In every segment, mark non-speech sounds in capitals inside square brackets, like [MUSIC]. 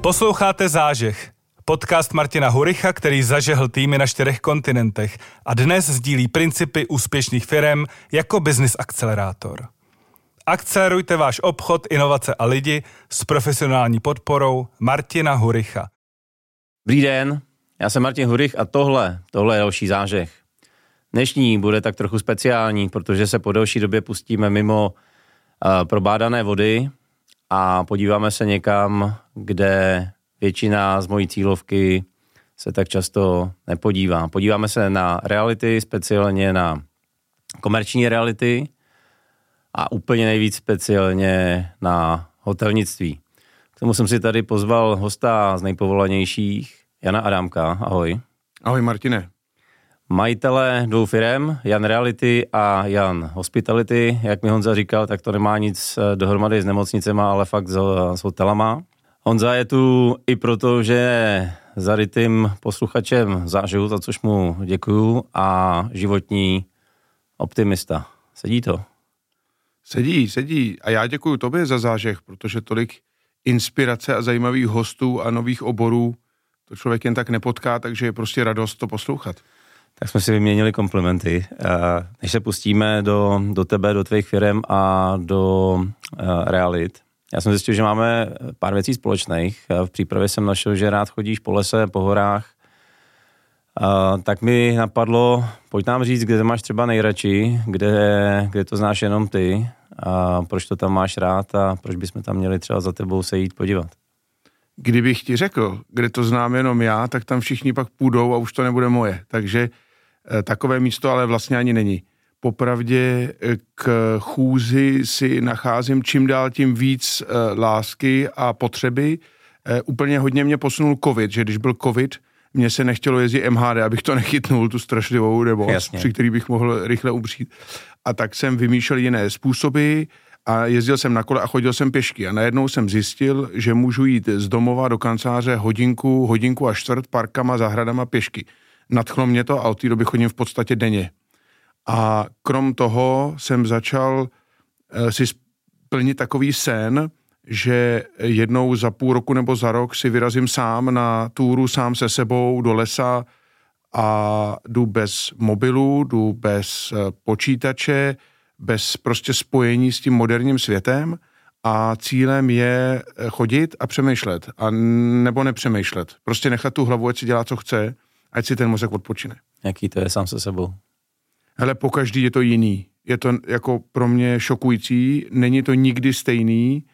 Posloucháte Zážeh, podcast Martina Huricha, který zažehl týmy na čtyřech kontinentech a dnes sdílí principy úspěšných firm jako business akcelerátor. Akcelerujte váš obchod, inovace a lidi s profesionální podporou Martina Huricha. Dobrý den, já jsem Martin Hurich a tohle, tohle je další zážeh. Dnešní bude tak trochu speciální, protože se po delší době pustíme mimo uh, probádané vody a podíváme se někam, kde většina z mojí cílovky se tak často nepodívá. Podíváme se na reality, speciálně na komerční reality a úplně nejvíc speciálně na hotelnictví. K tomu jsem si tady pozval hosta z nejpovolanějších, Jana Adámka. Ahoj. Ahoj Martine. Majitele dvou firm, Jan Reality a Jan Hospitality. Jak mi Honza říkal, tak to nemá nic eh, dohromady s nemocnicema, ale fakt s, s hotelama. Honza je tu i proto, že zarytým posluchačem zážiju, za což mu děkuju, a životní optimista. Sedí to? Sedí, sedí. A já děkuju tobě za zážeh, protože tolik inspirace a zajímavých hostů a nových oborů to člověk jen tak nepotká, takže je prostě radost to poslouchat. Tak jsme si vyměnili komplimenty. Než se pustíme do, do tebe, do tvých firm a do realit, já jsem zjistil, že máme pár věcí společných. V přípravě jsem našel, že rád chodíš po lese, po horách. tak mi napadlo, pojď nám říct, kde máš třeba nejradši, kde, kde to znáš jenom ty a proč to tam máš rád a proč bychom tam měli třeba za tebou se jít podívat. Kdybych ti řekl, kde to znám jenom já, tak tam všichni pak půjdou a už to nebude moje. Takže Eh, takové místo ale vlastně ani není. Popravdě eh, k chůzi si nacházím čím dál tím víc eh, lásky a potřeby. Úplně hodně mě posunul covid, že když byl covid, mně se nechtělo jezdit MHD, abych to [LAUGHS] nechytnul, tu strašlivou nebo při který bych mohl rychle upřít. A tak jsem vymýšlel jiné způsoby a jezdil jsem na kole a chodil jsem pěšky. A najednou jsem zjistil, že můžu jít z domova do kanceláře hodinku, hodinku a čtvrt parkama, zahradama pěšky nadchlo mě to a od té doby chodím v podstatě denně. A krom toho jsem začal eh, si splnit takový sen, že jednou za půl roku nebo za rok si vyrazím sám na túru, sám se sebou do lesa a jdu bez mobilu, jdu bez eh, počítače, bez prostě spojení s tím moderním světem a cílem je eh, chodit a přemýšlet, a nebo nepřemýšlet. Prostě nechat tu hlavu, ať si dělá, co chce ať si ten mozek odpočine. Jaký to je sám se sebou? Hele, po každý je to jiný. Je to jako pro mě šokující, není to nikdy stejný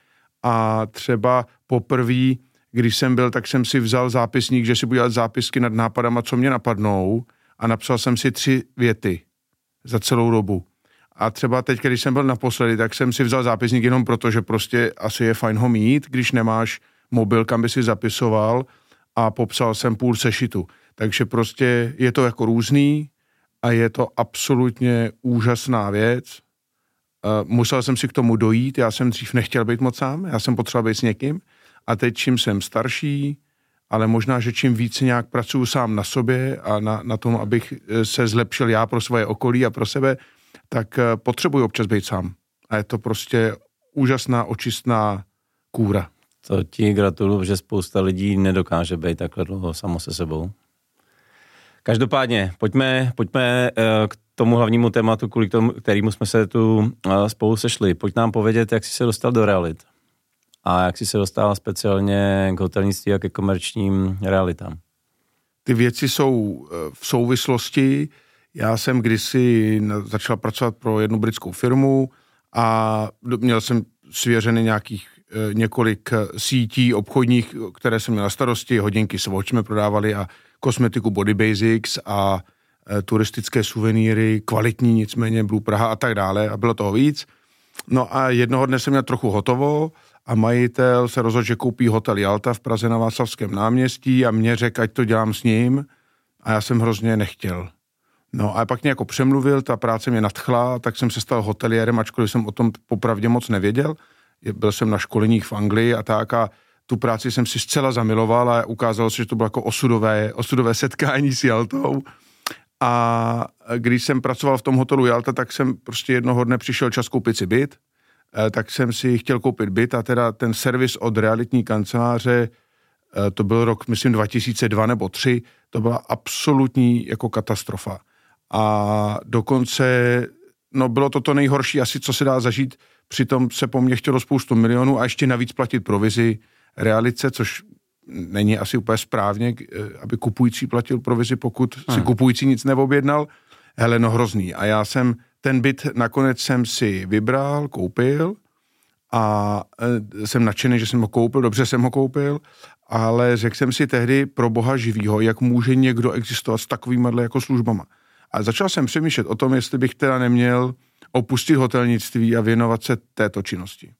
a třeba poprvé, když jsem byl, tak jsem si vzal zápisník, že si budu dělat zápisky nad nápadama, co mě napadnou a napsal jsem si tři věty za celou dobu. A třeba teď, když jsem byl naposledy, tak jsem si vzal zápisník jenom proto, že prostě asi je fajn ho mít, když nemáš mobil, kam by si zapisoval a popsal jsem půl sešitu. Takže prostě je to jako různý a je to absolutně úžasná věc. Musel jsem si k tomu dojít, já jsem dřív nechtěl být moc sám, já jsem potřeboval být s někým a teď čím jsem starší, ale možná, že čím více nějak pracuju sám na sobě a na, na tom, abych e, se zlepšil já pro svoje okolí a pro sebe, tak e, potřebuji občas být sám. A je to prostě úžasná, očistná kůra. To ti gratuluju, že spousta lidí nedokáže být takhle dlouho samo se sebou. Každopádně, pojďme, pojďme eh, k tomu hlavnímu tématu, kvůli tomu, kterému jsme se tu eh, spolu sešli. Pojď nám povědět, jak jsi se dostal do realit a jak jsi se dostal speciálně k hotelnictví a ke komerčním realitám. Ty věci jsou eh, v souvislosti. Já jsem kdysi začal pracovat pro jednu britskou firmu a měl jsem svěřeny nějakých několik sítí obchodních, které jsem měl na starosti, hodinky s jsme prodávali a kosmetiku Body Basics a e, turistické suvenýry, kvalitní nicméně Blue Praha a tak dále a bylo toho víc. No a jednoho dne jsem měl trochu hotovo a majitel se rozhodl, že koupí hotel Jalta v Praze na Václavském náměstí a mě řekl, ať to dělám s ním a já jsem hrozně nechtěl. No a pak mě jako přemluvil, ta práce mě nadchla, tak jsem se stal hoteliérem, ačkoliv jsem o tom popravdě moc nevěděl. Byl jsem na školeních v Anglii a tak a tu práci jsem si zcela zamiloval a ukázalo se, že to bylo jako osudové, osudové setkání s Jaltou. A když jsem pracoval v tom hotelu Jalta, tak jsem prostě jednoho dne přišel čas koupit si byt, eh, tak jsem si chtěl koupit byt a teda ten servis od realitní kanceláře Eh, to byl rok, myslím, 2002 nebo 3, to byla absolutní jako katastrofa. A dokonce, no bylo to to nejhorší asi, co se dá zažít, přitom se po mně chtělo spoustu milionů a ještě navíc platit provizi realice, což není asi úplně správně, eh, aby kupující platil provizi, pokud si hmm. kupující nic neobjednal. Hele, no hrozný. A já jsem ten byt nakonec jsem si vybral, koupil a eh, jsem nadšený, že jsem ho koupil, dobře jsem ho koupil, ale řekl jsem si tehdy pro boha živýho, jak může někdo existovat s takovýma jako službama. A začal jsem přemýšlet o tom, jestli bych teda neměl opustit hotelnictví a věnovat se této činnosti.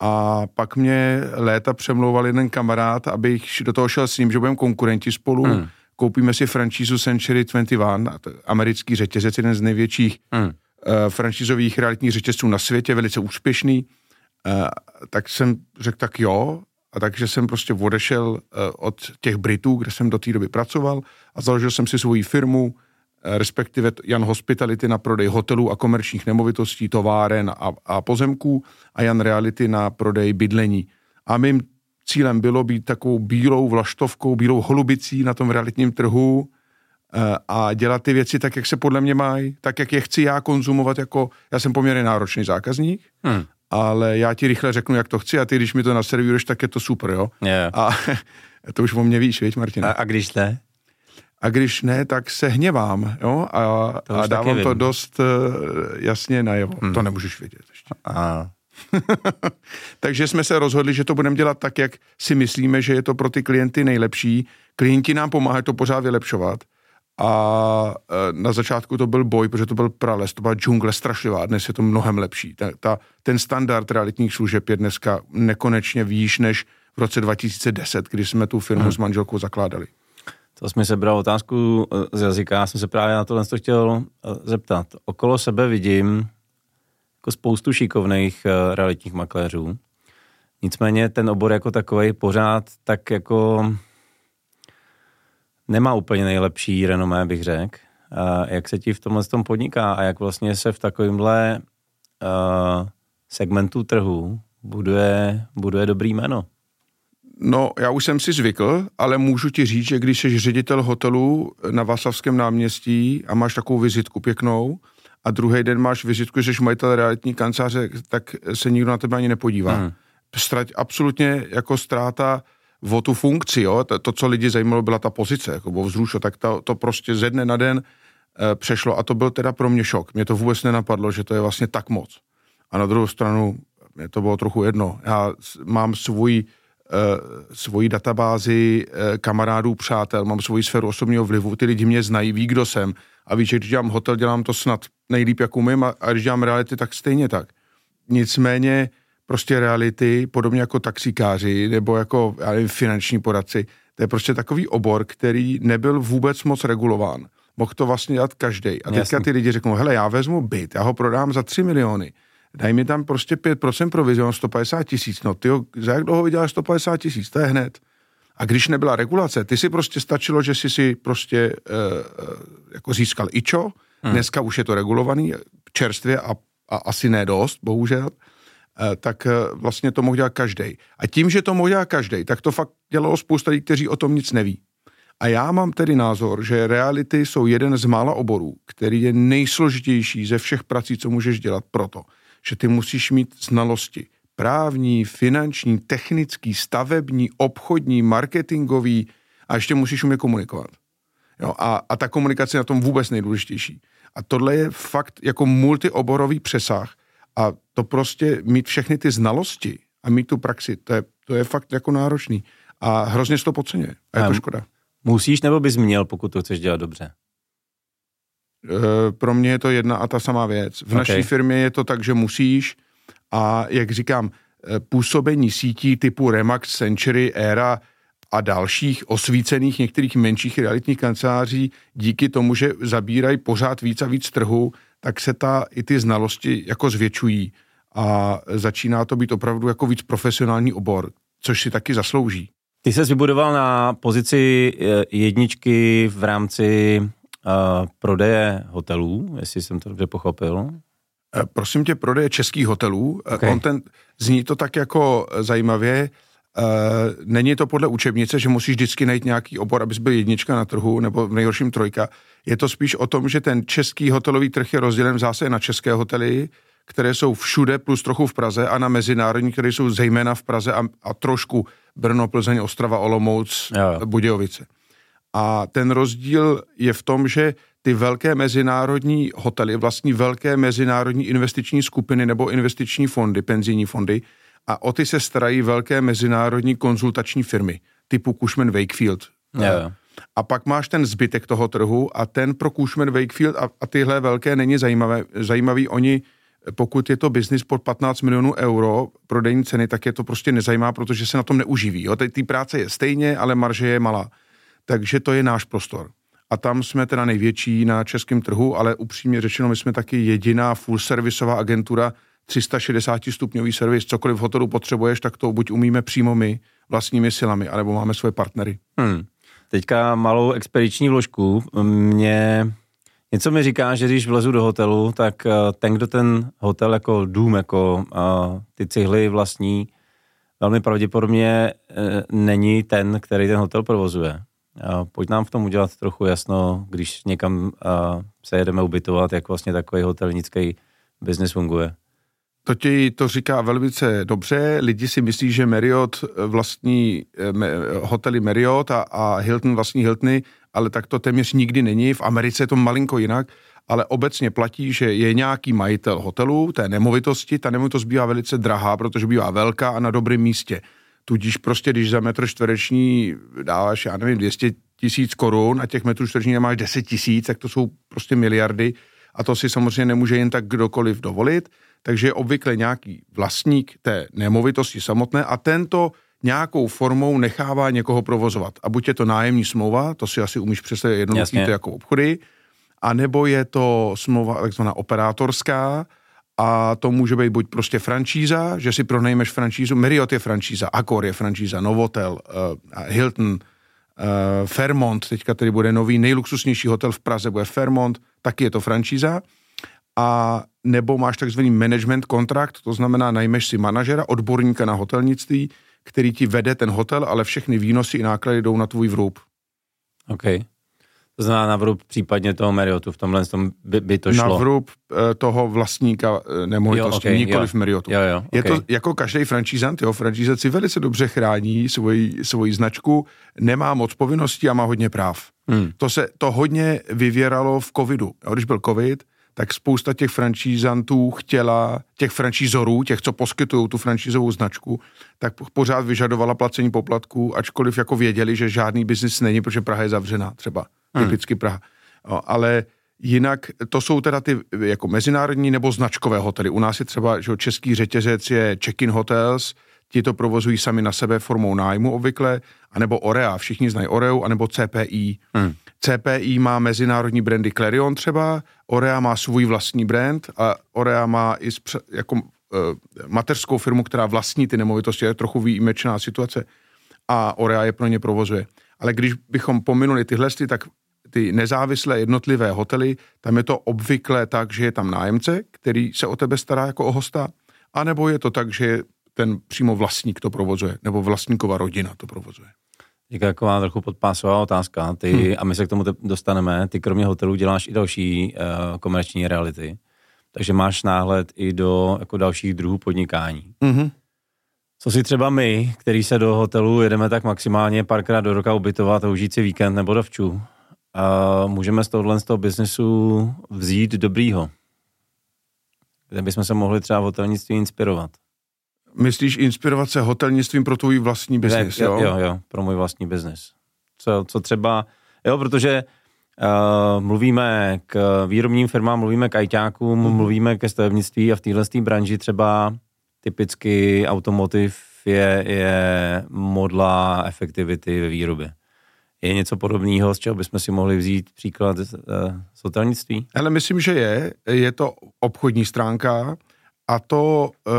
A pak mě léta přemlouval jeden kamarád, abych do toho šel s ním, že budeme konkurenti spolu. Hmm. Koupíme si franšízu Century 21, americký řetězec, jeden z největších hmm. uh, franšízových realitních řetězců na světě, velice úspěšný. Uh, tak jsem řekl, tak jo. A takže jsem prostě odešel uh, od těch Britů, kde jsem do té doby pracoval a založil jsem si svoji firmu, respektive Jan Hospitality na prodej hotelů a komerčních nemovitostí, továren a, a pozemků a Jan Reality na prodej bydlení. A mým cílem bylo být takovou bílou vlaštovkou, bílou holubicí na tom realitním trhu eh, a dělat ty věci tak, jak se podle mě mají, tak, jak je chci já konzumovat, jako já jsem poměrně náročný zákazník, hmm. ale já ti rychle řeknu, jak to chci a ty, když mi to naservíruješ, tak je to super, jo? Yeah. A [LAUGHS] to už o mě víš, víš, Martin? A, a když ne? A když ne, tak se hněvám, jo, a, to a dávám to dost uh, jasně najevo. Hmm. To nemůžeš vědět ještě. A. [LAUGHS] Takže jsme se rozhodli, že to budeme dělat tak, jak si myslíme, že je to pro ty klienty nejlepší. Klienti nám pomáhají to pořád vylepšovat. A eh, na začátku to byl boj, protože to byl prales, to byla džungle strašlivá, dnes je to mnohem lepší. Ta, ta, ten standard realitních služeb je dneska nekonečně výš než v roce 2010, kdy jsme tu firmu hmm. s manželkou zakládali. To jsme se bral otázku eh, z jazyka, já jsem se právě na tohle chtěl eh, zeptat. Okolo sebe vidím jako spoustu šikovných eh, realitních makléřů. Nicméně ten obor jako takový pořád tak jako nemá úplně nejlepší renomé, bych řekl. Jak se ti v tomhle tom podniká a jak vlastně se v takovémhle segmentu trhu buduje, buduje dobrý jméno? No, já už jsem si zvykl, ale můžu ti říct, že když jsi ředitel hotelu na Vasavském náměstí a máš takovou vizitku pěknou a druhý den máš vizitku, že jsi majitel realitní kanceláře, tak se nikdo na tebe ani nepodívá. Hmm. Strať, absolutně jako ztráta o tu funkci, jo? To, to, co lidi zajímalo, byla ta pozice, jako o vzrušo, tak to, to prostě ze dne na den e, přešlo a to byl teda pro mě šok. Mě to vůbec nenapadlo, že to je vlastně tak moc. A na druhou stranu, mě to bylo trochu jedno. Já mám svůj svoji databázi eh, kamarádů, přátel, mám svoji sféru osobního vlivu, ty lidi mě znají, ví, kdo jsem a ví, že když dělám hotel, dělám to snad nejlíp, jak umím a, a když dělám reality, tak stejně tak. Nicméně prostě reality, podobně jako taxikáři nebo jako já nevím, finanční poradci, to je prostě takový obor, který nebyl vůbec moc regulován. Mohl to vlastně dělat každý. A teďka ty lidi řeknou, hele, já vezmu byt, já ho prodám za 3 miliony daj mi tam prostě 5% provize, 150 tisíc, no ty za jak dlouho vyděláš 150 tisíc, to je hned. A když nebyla regulace, ty si prostě stačilo, že jsi si prostě uh, jako získal ičo, hmm. dneska už je to regulovaný, čerstvě a, a asi ne dost, bohužel, uh, tak uh, vlastně to mohl dělat každý. A tím, že to mohl dělat každý, tak to fakt dělalo spousta lidí, kteří o tom nic neví. A já mám tedy názor, že reality jsou jeden z mála oborů, který je nejsložitější ze všech prací, co můžeš dělat proto, že ty musíš mít znalosti právní, finanční, technický, stavební, obchodní, marketingový a ještě musíš umět komunikovat. Jo, a, a ta komunikace je na tom vůbec nejdůležitější. A tohle je fakt jako multioborový přesah a to prostě mít všechny ty znalosti a mít tu praxi, to je, to je fakt jako náročný. A hrozně se to podceňuje. A je to škoda. Musíš nebo bys měl, pokud to chceš dělat dobře? Eh, pro mě je to jedna a ta samá věc. V okay. naší firmě je to tak, že musíš a jak říkám, eh, působení sítí typu Remax, Century, Era a dalších osvícených některých menších realitních kanceláří díky tomu, že zabírají pořád víc a víc trhu, tak se ta, i ty znalosti jako zvětšují a začíná to být opravdu jako víc profesionální obor, což si taky zaslouží. Ty jsi vybudoval na pozici eh, jedničky v rámci uh, prodeje hotelů, jestli jsem to dobře pochopil. Eh, prosím tě, prodeje českých hotelů. Eh, okay. On ten, zní to tak jako zajímavě, není to podle učebnice, že musíš vždycky najít nějaký obor, abys byl jednička na trhu, nebo v nejhorším trojka. Je to spíš o tom, že ten český hotelový trh je rozdělen v zásadě na české hotely, které jsou všude plus trochu v Praze a na mezinárodní, které jsou zejména v Praze a, a trošku Brno, Plzeň, Ostrava, Olomouc, jo. Budějovice. A ten rozdíl je v tom, že ty velké mezinárodní hotely vlastní velké mezinárodní investiční skupiny nebo investiční fondy, penzijní fondy a o ty se starají velké mezinárodní konzultační firmy typu Cushman Wakefield. Jo. A pak máš ten zbytek toho trhu a ten pro Cushman Wakefield a, a tyhle velké není zajímavé, zajímavý. Oni pokud je to biznis pod 15 milionů euro prodejní ceny, tak je to prostě nezajímá, protože se na tom neuživí. Jo? Té práce je stejně, ale marže je malá. Takže to je náš prostor. A tam jsme teda největší na českém trhu, ale upřímně řečeno, my jsme taky jediná full servisová agentura, 360 stupňový servis, cokoliv v hotelu potřebuješ, tak to buď umíme přímo my vlastními silami, anebo máme svoje partnery. Hmm. Teďka malou expediční vložku. Mě Něco mi říká, že když vlezu do hotelu, tak eh, ten, kdo ten hotel jako dům, jako uh, ty cihly vlastní, velmi pravděpodobně uh, není ten, který ten hotel provozuje. Pojď nám v tom udělat trochu jasno, když někam se jedeme ubytovat, jak vlastně takový hotelnický biznis funguje. To ti to říká velice dobře. Lidi si myslí, že Marriott vlastní hotely Marriott a, a Hilton vlastní Hiltony ale tak to téměř nikdy není. V Americe je to malinko jinak, ale obecně platí, že je nějaký majitel hotelu, té nemovitosti, ta nemovitost bývá velice drahá, protože bývá velká a na dobrém místě. Tudíž prostě, když za metr čtvereční dáváš, já nevím, 200 tisíc korun a těch metrů čtverečních máš 10 tisíc, tak to jsou prostě miliardy. A to si samozřejmě nemůže jen tak kdokoliv dovolit, takže je obvykle nějaký vlastník té nemovitosti samotné a tento nějakou formou nechává někoho provozovat. A buď je to nájemní smlouva, to si asi umíš představit jednoduchý to jako obchody, anebo je to smlouva takzvaná operátorská, a to může být buď prostě franšíza, že si pronajmeš franšízu, Marriott je franšíza, Accor je franšíza, Novotel, uh, Hilton, uh, Fairmont, teďka tedy bude nový nejluxusnější hotel v Praze, bude Fairmont, taky je to franšíza. A nebo máš takzvaný management kontrakt, to znamená najmeš si manažera, odborníka na hotelnictví, který ti vede ten hotel, ale všechny výnosy i náklady jdou na tvůj vrub. OK. To znamená na vrub případně toho Marriottu, v tomhle tom by, by to šlo. Na vrub eh, toho vlastníka eh, nemovitosti, okay, nikoliv jo. Marriottu. Jo, jo, okay. Je to jako každý franšízant, jo, franšízant si velice dobře chrání svoji, svoji značku, nemá moc povinností a má hodně práv. Hmm. To se to hodně vyvěralo v covidu. Jo, když byl covid, tak spousta těch franšízantů chtěla, těch franšízorů, těch, co poskytují tu franšízovou značku, tak pořád vyžadovala placení poplatků, ačkoliv jako věděli, že žádný biznis není, protože Praha je zavřená třeba, hmm. typicky Praha. Jo, ale jinak to jsou teda ty jako mezinárodní nebo značkové hotely. U nás je třeba, že český řetězec je Check-in Hotels, ti to provozují sami na sebe formou nájmu obvykle, anebo Orea, všichni znají Oreu, anebo CPI. Hmm. CPI má mezinárodní brandy Clarion třeba, Orea má svůj vlastní brand a Orea má i jako uh, mateřskou firmu, která vlastní ty nemovitosti, je trochu výjimečná situace a Orea je pro ně provozuje. Ale když bychom pominuli tyhle, tak ty nezávislé jednotlivé hotely, tam je to obvykle tak, že je tam nájemce, který se o tebe stará jako o hosta, anebo je to tak, že ten přímo vlastník to provozuje, nebo vlastníková rodina to provozuje. Díky, jako má trochu podpásová otázka. Ty, hmm. A my se k tomu dostaneme. Ty kromě hotelů děláš i další uh, komerční reality. Takže máš náhled i do jako dalších druhů podnikání. Hmm. Co si třeba my, který se do hotelu jedeme tak maximálně párkrát do roka ubytovat a užít si víkend nebo dovču, a můžeme z tohohle z toho biznesu vzít dobrýho. Kde bychom se mohli třeba v hotelnictví inspirovat. Myslíš inspirovat se hotelnictvím pro tvůj vlastní biznis, jo? Jo, jo, pro můj vlastní biznis. Co, co třeba, jo, protože uh, mluvíme k výrobním firmám, mluvíme k ajťákům, mm. mluvíme ke stavebnictví a v téhle branži třeba typicky automotiv je, je modla efektivity ve výrobě. Je něco podobného, z čeho bychom si mohli vzít příklad z, z hotelnictví? Ale myslím, že je. Je to obchodní stránka, a to e,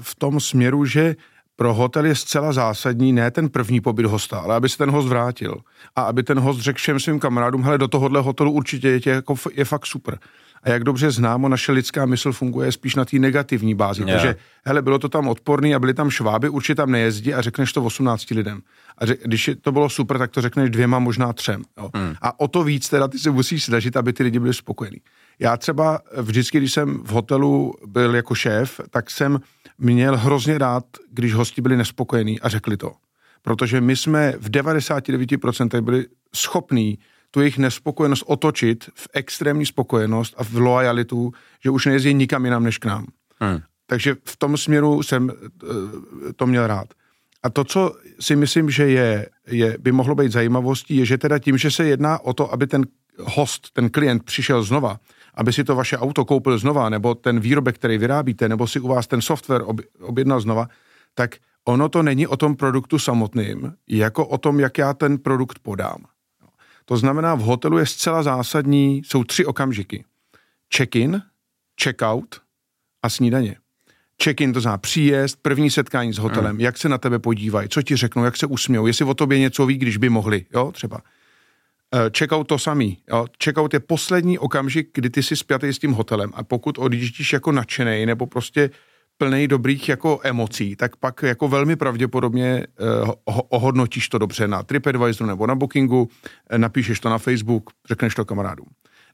v tom směru, že pro hotel je zcela zásadní ne ten první pobyt hosta, ale aby se ten host vrátil. A aby ten host řekl všem svým kamarádům, hele, do tohohle hotelu určitě je, jako, je fakt super. A jak dobře známo, naše lidská mysl funguje spíš na té negativní bázi. Jo. Takže, hele, bylo to tam odporný a byli tam šváby, určitě tam nejezdí a řekneš to 18 lidem. A řek, když to bylo super, tak to řekneš dvěma, možná třem. Jo. Hmm. A o to víc teda ty se musíš snažit, aby ty lidi byli spokojení. Já třeba vždycky, když jsem v hotelu byl jako šéf, tak jsem měl hrozně rád, když hosti byli nespokojení a řekli to. Protože my jsme v 99% byli schopní tu jejich nespokojenost otočit v extrémní spokojenost a v loajalitu, že už nejezdí nikam jinam než k nám. Hmm. Takže v tom směru jsem eh, to měl rád. A to, co si myslím, že je, je, by mohlo být zajímavostí, je, že teda tím, že se jedná o to, aby ten host, ten klient přišel znova, aby si to vaše auto koupil znova, nebo ten výrobek, který vyrábíte, nebo si u vás ten software ob, objednal znova, tak ono to není o tom produktu samotným, jako o tom, jak já ten produkt podám. To znamená, v hotelu je zcela zásadní, jsou tři okamžiky. Check-in, check-out a snídaně. Check-in to znamená příjezd, první setkání s hotelem, mm. jak se na tebe podívají, co ti řeknou, jak se usmějou, jestli o tobě něco ví, když by mohli, jo, třeba. Eh, Checkout to samý. Jo. Checkout je poslední okamžik, kdy ty jsi spjatý s tím hotelem a pokud odjíždíš jako nadšený nebo prostě plný dobrých jako emocí, tak pak jako velmi pravděpodobně uh, ohodnotíš to dobře na TripAdvisoru nebo na Bookingu, eh, napíšeš to na Facebook, řekneš to kamarádům.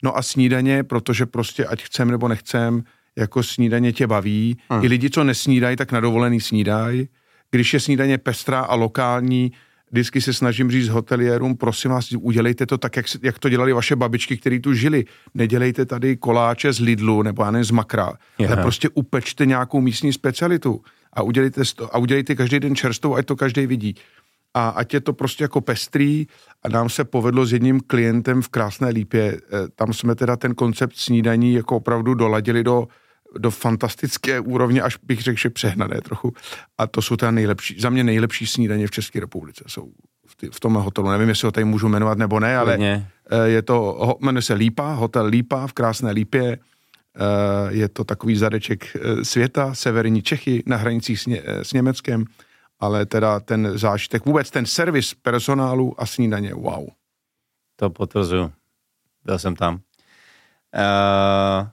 No a snídaně, protože prostě ať chcem nebo nechcem, jako snídaně tě baví. Hmm. I lidi, co nesnídají, tak na dovolený snídají. Když je snídaně pestrá a lokální, vždycky se snažím říct hoteliérům, prosím vás, udělejte to tak, jak, jak to dělali vaše babičky, kteří tu žili. Nedělejte tady koláče z Lidlu nebo já nevím, z Makra, yeah. ale prostě upečte nějakou místní specialitu a udělejte, to, a udělejte každý den čerstvou, ať to každý vidí. A ať je to prostě jako pestrý a nám se povedlo s jedním klientem v Krásné Lípě, eh, tam jsme teda ten koncept snídaní jako opravdu doladili do do fantastické úrovně, až bych řekl, že přehnané trochu. A to jsou teda nejlepší, za mě nejlepší snídaně v České republice. Jsou v, ty, v tom hotelu. Nevím, jestli ho tady můžu jmenovat nebo ne, ale Hodně. Eh, je to, jmenuje se Lípa, hotel Lípa v Krásné Lípě. Eh, je to takový zadeček eh, světa, severní Čechy na hranicích s, Ně, s Německem, ale teda ten zážitek, vůbec ten servis personálu a snídaně, wow. To potvrzuju. Byl jsem tam. Uh,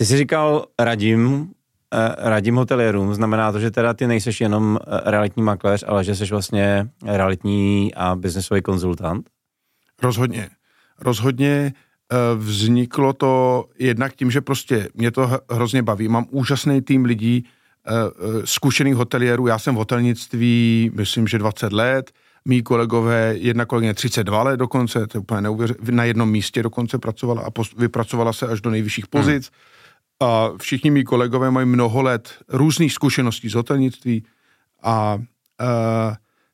ty jsi říkal radím, eh, radím hotelierům, znamená to, že teda ty nejseš jenom eh, realitní makléř, ale že jsi vlastně realitní a biznesový konzultant? Rozhodně. Rozhodně eh, vzniklo to jednak tím, že prostě mě to hrozně baví. Mám úžasný tým lidí, zkušených hotelierů. Já jsem v hotelnictví, myslím, že 20 let. Mí kolegové, jedna kolegyně 32 let dokonce, to je úplně neuvěřitelné, na jednom místě dokonce pracovala a vypracovala se až do nejvyšších pozic. Hmm a všichni mý kolegové mají mnoho let různých zkušeností z hotelnictví a, a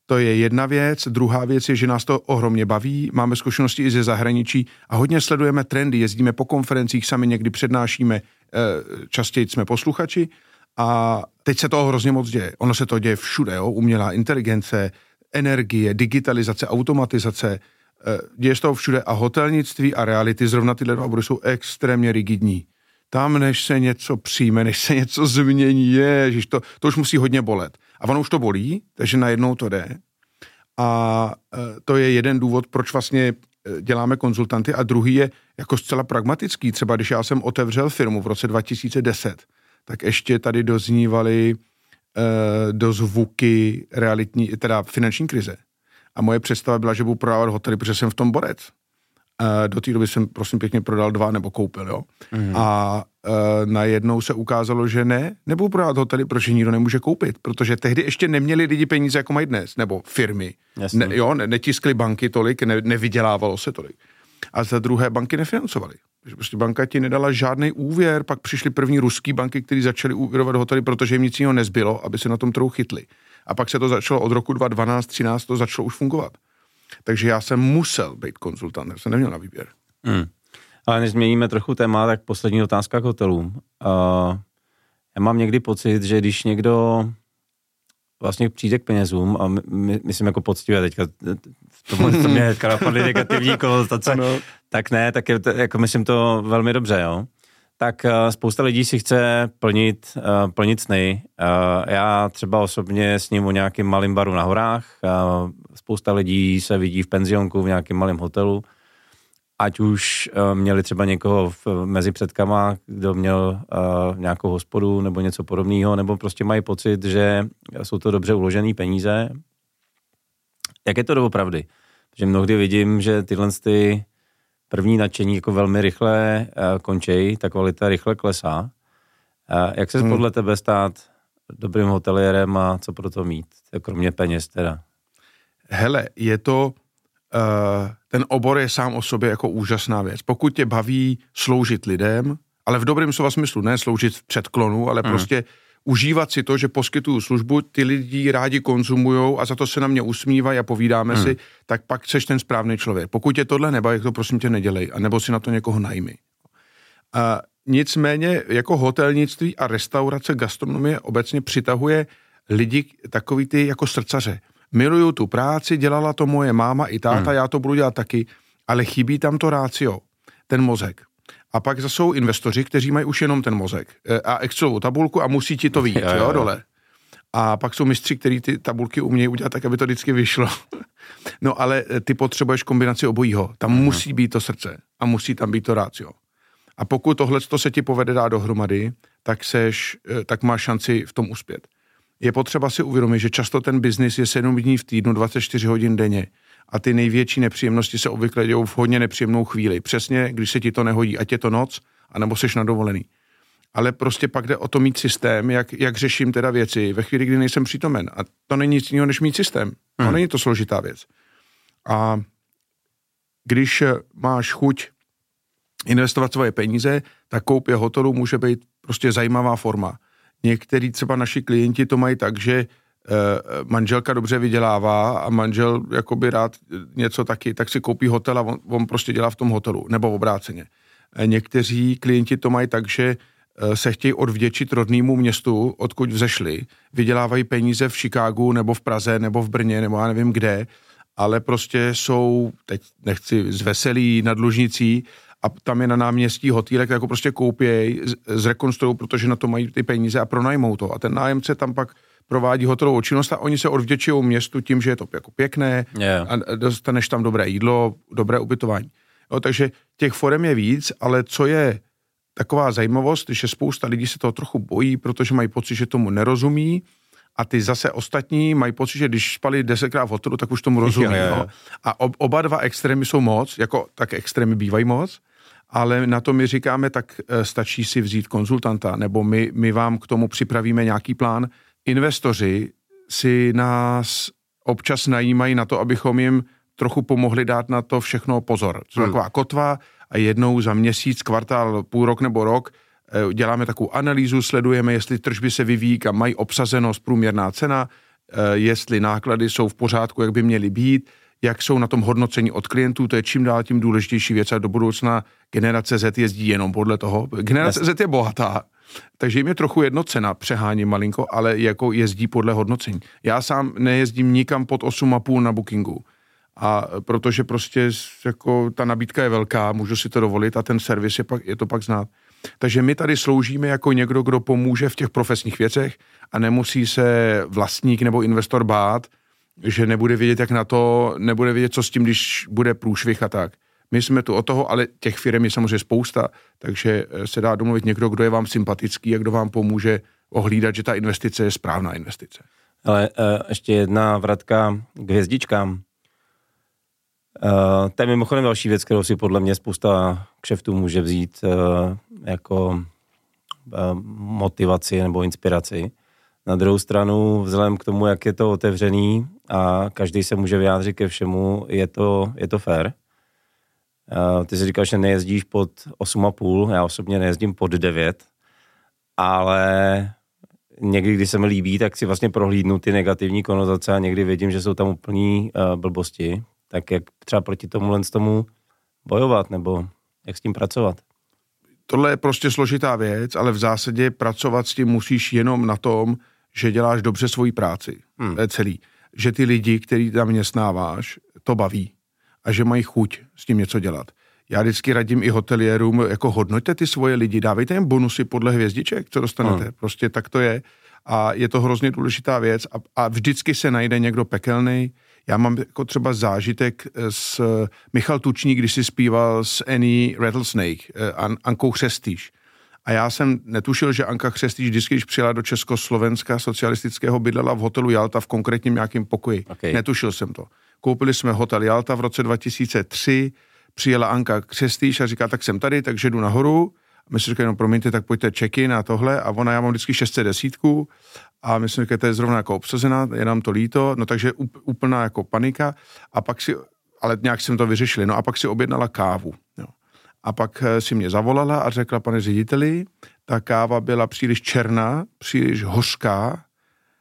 to je jedna věc. Druhá věc je, že nás to ohromně baví. Máme zkušenosti i ze zahraničí a hodně sledujeme trendy. Jezdíme po konferencích, sami někdy přednášíme, e, častěji jsme posluchači a teď se toho hrozně moc děje. Ono se to děje všude, jo? umělá inteligence, energie, digitalizace, automatizace, e, děje se toho všude a hotelnictví a reality, zrovna tyhle dva jsou extrémně rigidní tam, než se něco přijme, než se něco změní, je, to, to už musí hodně bolet. A ono už to bolí, takže najednou to jde. A e, to je jeden důvod, proč vlastně e, děláme konzultanty a druhý je jako zcela pragmatický. Třeba když já jsem otevřel firmu v roce 2010, tak ještě tady doznívaly e, dozvuky realitní, teda finanční krize. A moje představa byla, že budu prodávat hotely, protože jsem v tom borec. Uh, do té doby jsem prosím pěkně prodal dva nebo koupil, jo. Mm. A uh, najednou se ukázalo, že ne, nebudu prodávat hotely, protože nikdo nemůže koupit, protože tehdy ještě neměli lidi peníze, jako mají dnes, nebo firmy. Ne, jo, ne, netiskly banky tolik, ne, nevydělávalo se tolik. A za druhé banky nefinancovaly. Prostě banka ti nedala žádný úvěr, pak přišly první ruský banky, které začaly úvěrovat hotely, protože jim nic jiného nezbylo, aby se na tom trhu chytli. A pak se to začalo od roku 2012-13, to začalo už fungovat. Takže já jsem musel být konzultant, já jsem neměl na výběr. Hmm. Ale než změníme trochu téma, tak poslední otázka k hotelům. Uh, já mám někdy pocit, že když někdo vlastně přijde k penězům a my, my, myslím jako poctivě teďka, to, to mě napadly negativní konotace, tak ne, tak je, jako myslím to velmi dobře, jo tak uh, spousta lidí si chce plnit, uh, plnit sny. Uh, já třeba osobně s ním o nějakým malým baru na horách. Spousta lidí se vidí v penzionku v nějakém malém hotelu. ať už uh, měli třeba někoho v, mezi předkama, kdo měl uh, nějakou hospodu nebo něco podobného, nebo prostě mají pocit, že jsou to dobře uložené peníze. Jak je to doopravdy? Že mnohdy vidím, že tyhle ty první nadšení jako velmi rychle uh, končí, ta kvalita rychle klesá. Uh, jak se hmm. podle tebe stát dobrým hotelierem a co pro to mít, kromě peněz teda? Hele, je to Eh, ten obor je sám o sobě jako úžasná věc. Pokud tě baví sloužit lidem, ale v dobrém slova smyslu, ne sloužit v předklonu, ale hmm. prostě užívat si to, že poskytuju službu, ty lidi rádi konzumují a za to se na mě usmívají a povídáme hmm. si, tak pak seš ten správný člověk. Pokud tě tohle nebaví, to prosím tě nedělej, a nebo si na to někoho najmi. A nicméně jako hotelnictví a restaurace, gastronomie obecně přitahuje lidi takový ty jako srdcaře miluju tu práci, dělala to moje máma i táta, hmm. já to budu dělat taky, ale chybí tam to rácio, ten mozek. A pak zase jsou investoři, kteří mají už jenom ten mozek e, a Excelovou tabulku a musí ti to vidět, [LAUGHS] jo, jo, dole. A pak jsou mistři, kteří ty tabulky umějí udělat tak, aby to vždycky vyšlo. [LAUGHS] no ale e, ty potřebuješ kombinaci obojího. Tam hmm. musí být to srdce a musí tam být to rácio. A pokud tohle se ti povede dát dohromady, tak, seš, e, tak máš šanci v tom uspět je potřeba si uvědomit, že často ten biznis je 7 dní v týdnu, 24 hodin denně a ty největší nepříjemnosti se obvykle dějou v hodně nepříjemnou chvíli. Přesně, když se ti to nehodí, ať je to noc, anebo seš na dovolený. Ale prostě pak jde o to mít systém, jak, jak řeším teda věci ve chvíli, kdy nejsem přítomen. A to není nic jiného, než mít systém. Hmm. To není to složitá věc. A když máš chuť investovat svoje peníze, tak koupě hotelu může být prostě zajímavá forma. Některý třeba naši klienti to mají tak, že eh, manželka dobře vydělává a manžel jakoby rád něco taky, tak si koupí hotel a on, on prostě dělá v tom hotelu, nebo obráceně. Eh, někteří klienti to mají tak, že eh, se chtějí odvděčit rodnému městu, odkud vzešli, vydělávají peníze v Chicagu nebo v Praze nebo v Brně nebo já nevím kde, ale prostě jsou, teď nechci zveselí dlužnicí a tam je na náměstí hotýlek, jako prostě koupěj, zrekonstruují, protože na to mají ty peníze a pronajmou to. A ten nájemce tam pak provádí hotelovou činnost a oni se odvděčují městu tím, že je to jako pěkné yeah. a dostaneš tam dobré jídlo, dobré ubytování. Jo, takže těch forem je víc, ale co je taková zajímavost, že spousta lidí se toho trochu bojí, protože mají pocit, že tomu nerozumí a ty zase ostatní mají pocit, že když spali desetkrát v hotelu, tak už tomu rozumí. [LAUGHS] Jo, jo. A oba dva extrémy jsou moc, jako tak extrémy bývají moc, ale na to my říkáme, tak eh, stačí si vzít konzultanta, nebo my, my vám k tomu připravíme nějaký plán. Investoři si nás občas najímají na to, abychom jim trochu pomohli dát na to všechno pozor. Co hmm. taková kotva a jednou za měsíc, kvartál, půl rok nebo rok eh, děláme takovou analýzu, sledujeme, jestli tržby se vyvíjí, kam mají obsazenost, průměrná cena, eh, jestli náklady jsou v pořádku, jak by měly být, jak jsou na tom hodnocení od klientů, to je čím dál tím důležitější věc a do budoucna generace Z jezdí jenom podle toho. Generace Z je bohatá, takže jim je trochu jedno cena, přehání malinko, ale jako jezdí podle hodnocení. Já sám nejezdím nikam pod 8,5 na bookingu. A protože prostě jako ta nabídka je velká, můžu si to dovolit a ten servis je, pak, je to pak znát. Takže my tady sloužíme jako někdo, kdo pomůže v těch profesních věcech a nemusí se vlastník nebo investor bát, že nebude vědět, jak na to, nebude vědět, co s tím, když bude průšvih a tak. My jsme tu o toho, ale těch firm je samozřejmě spousta, takže eh, se dá domluvit někdo, kdo je vám sympatický a kdo vám pomůže ohlídat, že ta investice je správná investice. Ale uh, ještě jedna vratka k hvězdičkám. Uh, to je mimochodem další věc, kterou si podle mě spousta kšeftů může vzít uh, jako uh, motivaci nebo inspiraci. Na druhou stranu, vzhledem k tomu, jak je to otevřený a každý se může vyjádřit ke všemu, je to, je to fair. Ty jsi říkal, že nejezdíš pod 8,5, já osobně nejezdím pod 9, ale někdy, když se mi líbí, tak si vlastně prohlídnu ty negativní konotace a někdy vidím, že jsou tam úplný uh, blbosti. Tak jak třeba proti tomu z tomu bojovat, nebo jak s tím pracovat? Tohle je prostě složitá věc, ale v zásadě pracovat s tím musíš jenom na tom, že děláš dobře svoji práci. Hmm. To je celý. Že ty lidi, který tam městnáváš, to baví a že mají chuť s tím něco dělat. Já vždycky radím i hoteliérům, jako hodnoťte ty svoje lidi, dávejte jim bonusy podle hvězdiček, co dostanete. Hmm. Prostě tak to je. A je to hrozně důležitá věc a, a vždycky se najde někdo pekelný. Já mám jako třeba zážitek s Michal Tučník, když si zpíval s Annie Rattlesnake, An- Ankou Chřestýš. A já jsem netušil, že Anka Chřestýš vždycky, když přijela do Československa socialistického, bydlela v hotelu Jalta v konkrétním nějakém pokoji. Okay. Netušil jsem to. Koupili jsme hotel Jalta v roce 2003, přijela Anka Křestýš a říká, tak jsem tady, takže jdu nahoru. A my si říkáme, no promiňte, tak pojďte check-in a tohle. A ona, já mám vždycky 610 a myslím, že to je zrovna jako obsazená, je nám to líto, no takže úplná jako panika. A pak si, ale nějak jsem to vyřešili, no a pak si objednala kávu. Jo. A pak eh, si mě zavolala a řekla, pane řediteli, ta káva byla příliš černá, příliš hořká,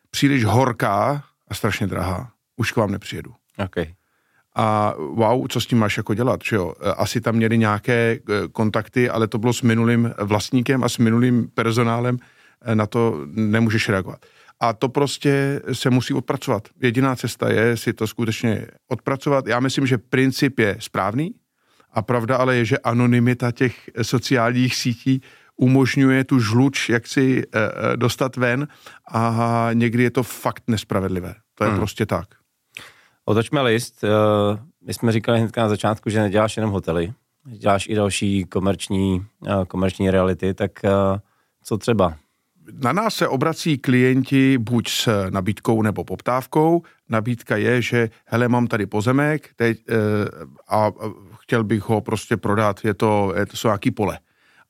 příliš horká a strašně drahá. Už k vám nepřijedu. Okay. A wow, co s tím máš jako dělat, že jo? Eh, asi tam měli nějaké eh, kontakty, ale to bylo s minulým vlastníkem a s minulým personálem, na to nemůžeš reagovat. A to prostě se musí odpracovat. Jediná cesta je si to skutečně odpracovat. Já myslím, že princip je správný, a pravda ale je, že anonymita těch sociálních sítí umožňuje tu žluč jak si e, dostat ven a někdy je to fakt nespravedlivé. To je hmm. prostě tak. Otočme list. Eh, my jsme říkali hned na začátku, že neděláš jenom hotely, děláš i další komerční, komerční reality, tak co třeba? Na nás se obrací klienti buď s nabídkou nebo poptávkou. Nabídka je, že hele, mám tady pozemek teď, a chtěl bych ho prostě prodat, je to, je to jsou nějaký pole.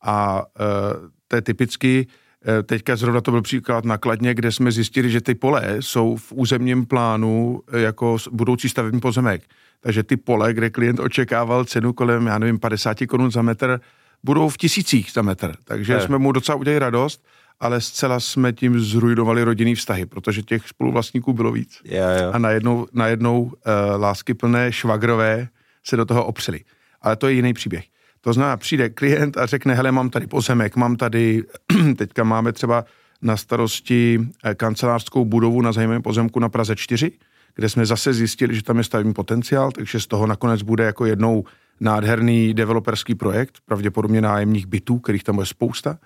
A e, to je typicky, e, teďka zrovna to byl příklad nakladně, kde jsme zjistili, že ty pole jsou v územním plánu e, jako budoucí stavební pozemek. Takže ty pole, kde klient očekával cenu kolem, já nevím, 50 korun za metr, budou v tisících za metr. Takže je. jsme mu docela udělali radost, ale zcela jsme tím zrujnovali rodinný vztahy, protože těch spoluvlastníků bylo víc. Je, jo. A najednou, najednou uh, lásky plné švagrové se do toho opřeli. Ale to je jiný příběh. To znamená, přijde klient a řekne, hele, mám tady pozemek, mám tady, [CLEARS THROAT] teďka máme třeba na starosti eh, kancelářskou budovu na zajímavém pozemku na Praze 4, kde jsme zase zjistili, že tam je stavební potenciál, takže z toho nakonec bude jako jednou nádherný developerský projekt, pravděpodobně nájemních bytů, kterých tam bude spousta,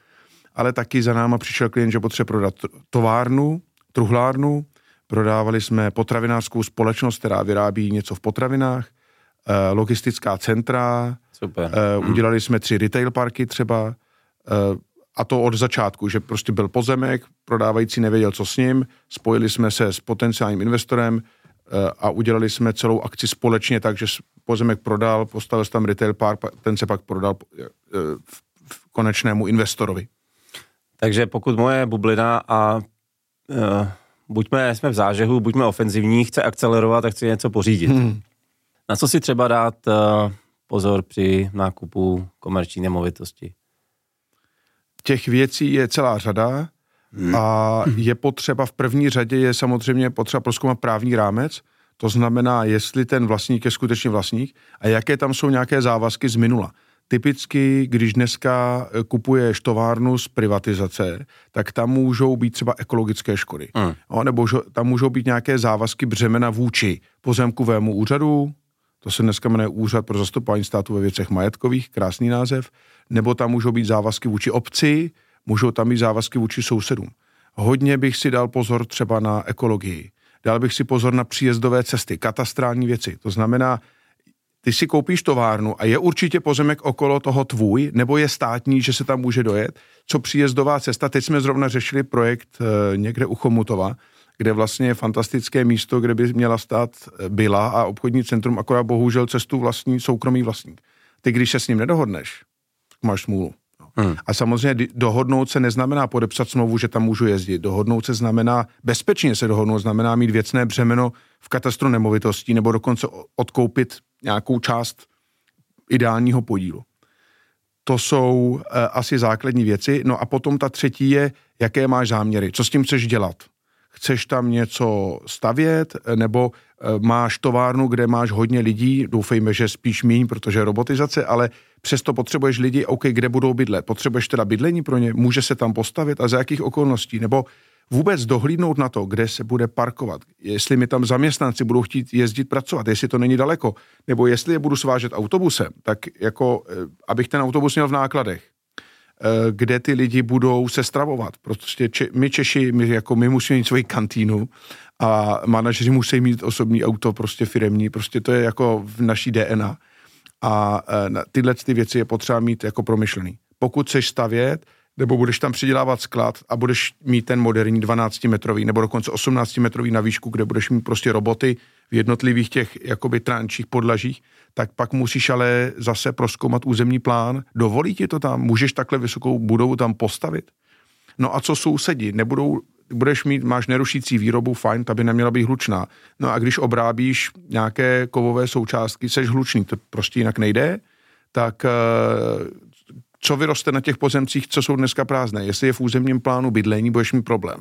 ale taky za náma přišel klient, že potřebuje prodat továrnu, truhlárnu, prodávali jsme potravinářskou společnost, která vyrábí něco v potravinách, logistická centra, Super. Uh, udělali jsme tři retail parky třeba uh, a to od začátku, že prostě byl pozemek, prodávající nevěděl, co s ním, spojili jsme se s potenciálním investorem a udělali jsme celou akci společně tak, že pozemek prodal, postavil se tam retail park, ten se pak prodal v konečnému investorovi. Takže pokud moje bublina a buďme, jsme v zážehu, buďme ofenzivní, chce akcelerovat a chce něco pořídit. Hmm. Na co si třeba dát uh, pozor při nákupu komerční nemovitosti? Těch věcí je celá řada hmm. a je potřeba v první řadě je samozřejmě potřeba proskoumat právní rámec, to znamená, jestli ten vlastník je skutečně vlastník a jaké tam jsou nějaké závazky z minula. Typicky, když dneska eh, kupuješ továrnu z privatizace, tak tam můžou být třeba ekologické škody. Hmm. O, nebo tam můžou být nějaké závazky břemena vůči pozemkovému úřadu, to se dneska jmenuje Úřad pro zastupování státu ve věcech majetkových, krásný název, nebo tam můžou být závazky vůči obci, můžou tam být závazky vůči sousedům. Hodně bych si dal pozor třeba na ekologii. Dal bych si pozor na příjezdové cesty, katastrální věci. To znamená, ty si koupíš továrnu a je určitě pozemek okolo toho tvůj, nebo je státní, že se tam může dojet. Co příjezdová cesta? Teď jsme zrovna řešili projekt e, někde u Chomutova, kde vlastně je fantastické místo, kde by měla stát eh, byla a obchodní centrum, akorát bohužel cestu vlastní soukromý vlastník. Ty, když se s ním nedohodneš, máš smůlu. Hmm. A samozřejmě dohodnout se neznamená podepsat smlouvu, že tam můžu jezdit. Dohodnout se znamená, bezpečně se dohodnout znamená mít věcné břemeno v katastru nemovitostí nebo dokonce odkoupit nějakou část ideálního podílu. To jsou uh, asi základní věci. No a potom ta třetí je, jaké máš záměry, co s tím chceš dělat chceš tam něco stavět, nebo eh, máš továrnu, kde máš hodně lidí, doufejme, že spíš míň, protože robotizace, ale přesto potřebuješ lidi, OK, kde budou bydlet? Potřebuješ teda bydlení pro ně? Může se tam postavit a za jakých okolností? Nebo vůbec dohlídnout na to, kde se bude parkovat, jestli mi tam zaměstnanci budou chtít jezdit pracovat, jestli to není daleko, nebo jestli je budu svážet autobusem, tak jako, eh, abych ten autobus měl v nákladech. Kde ty lidi budou se stravovat. Prostě če, my Češi, my, jako my musíme mít svoji kantýnu a manažeři musí mít osobní auto, prostě firemní, prostě to je jako v naší DNA. A tyhle ty věci je potřeba mít jako promyšlený. Pokud chceš stavět, nebo budeš tam přidělávat sklad a budeš mít ten moderní 12-metrový nebo dokonce 18-metrový na výšku, kde budeš mít prostě roboty v jednotlivých těch jakoby trančích podlažích, tak pak musíš ale zase proskoumat územní plán. Dovolí ti to tam? Můžeš takhle vysokou budovu tam postavit? No a co sousedi? Nebudou, budeš mít, máš nerušící výrobu, fajn, ta by neměla být hlučná. No a když obrábíš nějaké kovové součástky, seš hlučný, to prostě jinak nejde, tak eh, co vyroste na těch pozemcích, co jsou dneska prázdné. Jestli je v územním plánu bydlení, budeš mít problém.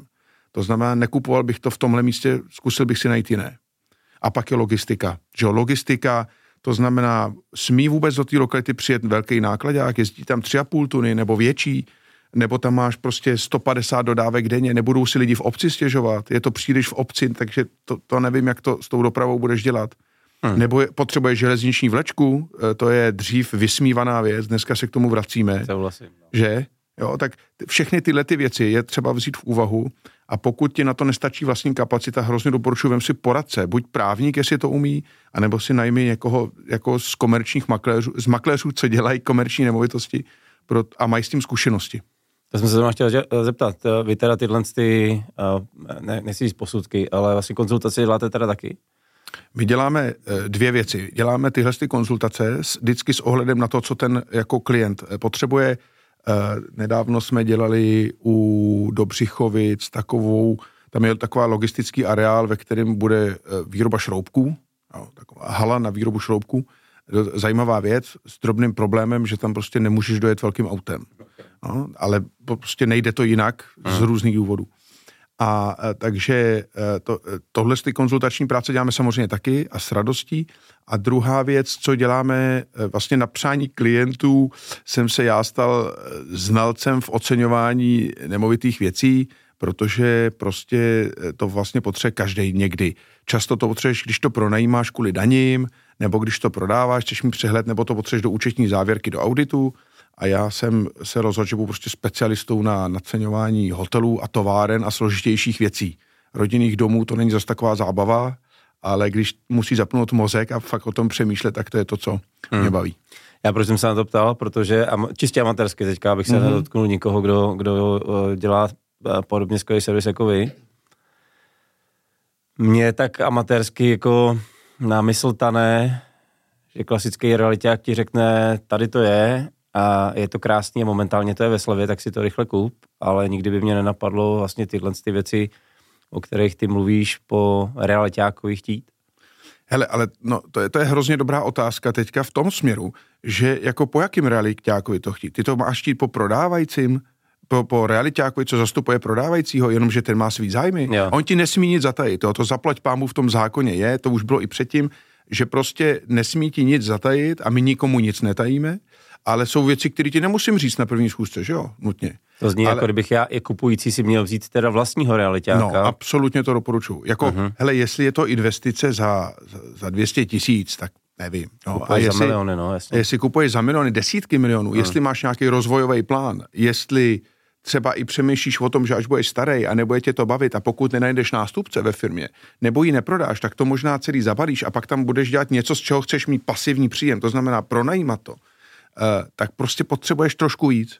To znamená, nekupoval bych to v tomhle místě, zkusil bych si najít jiné. A pak je logistika. Že logistika, to znamená, smí vůbec do té lokality přijet velký nákladák, jezdí tam 3,5 tuny nebo větší, nebo tam máš prostě 150 dodávek denně, nebudou si lidi v obci stěžovat, je to příliš v obci, takže to, to nevím, jak to s tou dopravou budeš dělat. Hmm. Nebo je, potřebuje železniční vlečku, e, to je dřív vysmívaná věc, dneska se k tomu vracíme. Souhlasím. No. Že? Jo, tak všechny tyhle ty věci je třeba vzít v úvahu a pokud ti na to nestačí vlastní kapacita, hrozně doporučuji, vem si poradce, buď právník, jestli to umí, anebo si najmi někoho jako z komerčních makléřů, z makléřů, co dělají komerční nemovitosti pro, a mají s tím zkušenosti. To jsem se tam chtěl zeptat. Vy teda tyhle ty, ne, nechci posudky, ale vlastně konzultaci děláte teda taky? My děláme eh, dvě věci. Děláme tyhle ty konzultace vždycky s ohledem na to, co ten jako klient eh, potřebuje. Eh, nedávno jsme dělali u Dobřichovic takovou, tam je taková logistický areál, ve kterém bude výroba šroubků, taková hala na výrobu šroubků. Zajímavá věc s drobným problémem, že tam prostě nemůžeš dojet velkým autem. No, ale prostě nejde to jinak z různých důvodů. A e, takže e, to, e, tohle ty konzultační práce děláme samozřejmě taky a s radostí. A druhá věc, co děláme vlastně na přání klientů, jsem se já stal znalcem v oceňování nemovitých věcí, protože prostě to vlastně potřebuje každý někdy. Často to potřebuješ, když to pronajímáš kvůli daním, nebo když to prodáváš, chceš mít přehled, nebo to potřebuješ do účetní závěrky, do auditu, a já jsem se rozhodl, že budu prostě specialistou na naceňování hotelů a továren a složitějších věcí. Rodinných domů to není zase taková zábava, ale když musí zapnout mozek a fakt o tom přemýšlet, tak to je to, co hmm. mě baví. Já proč jsem se na to ptal, protože am, čistě amatérsky teďka, abych se mm-hmm. nedotknul nikoho, kdo, kdo uh, dělá uh, podobně skvělý servis jako vy. Mně tak amatérsky jako námysltané, že klasický realiták ti řekne, tady to je a je to krásný a momentálně to je ve slevě, tak si to rychle kup, ale nikdy by mě nenapadlo vlastně tyhle ty věci, o kterých ty mluvíš po realitákovi chtít. Hele, ale no, to, je, to je hrozně dobrá otázka teďka v tom směru, že jako po jakým realitákovi to chtít? Ty to máš chtít po prodávajícím, po, po realitákovi, co zastupuje prodávajícího, jenomže ten má svý zájmy. Jo. On ti nesmí nic zatajit, to, to zaplať pámu v tom zákoně je, to už bylo i předtím, že prostě nesmí ti nic zatajit a my nikomu nic netajíme ale jsou věci, které ti nemusím říct na první schůzce, že jo, nutně. To zní ale... jako kdybych já i kupující si měl vzít teda vlastního realitáka. No, absolutně to doporučuji. Jako, uh-huh. hele, jestli je to investice za, za 200 tisíc, tak nevím. No, a jestli, za miliony, no, jasně. Jestli kupuješ za miliony, desítky milionů, uh-huh. jestli máš nějaký rozvojový plán, jestli třeba i přemýšlíš o tom, že až budeš starý a nebude tě to bavit a pokud nenajdeš nástupce ve firmě, nebo ji neprodáš, tak to možná celý zabalíš a pak tam budeš dělat něco, z čeho chceš mít pasivní příjem, to znamená pronajímat to tak prostě potřebuješ trošku víc.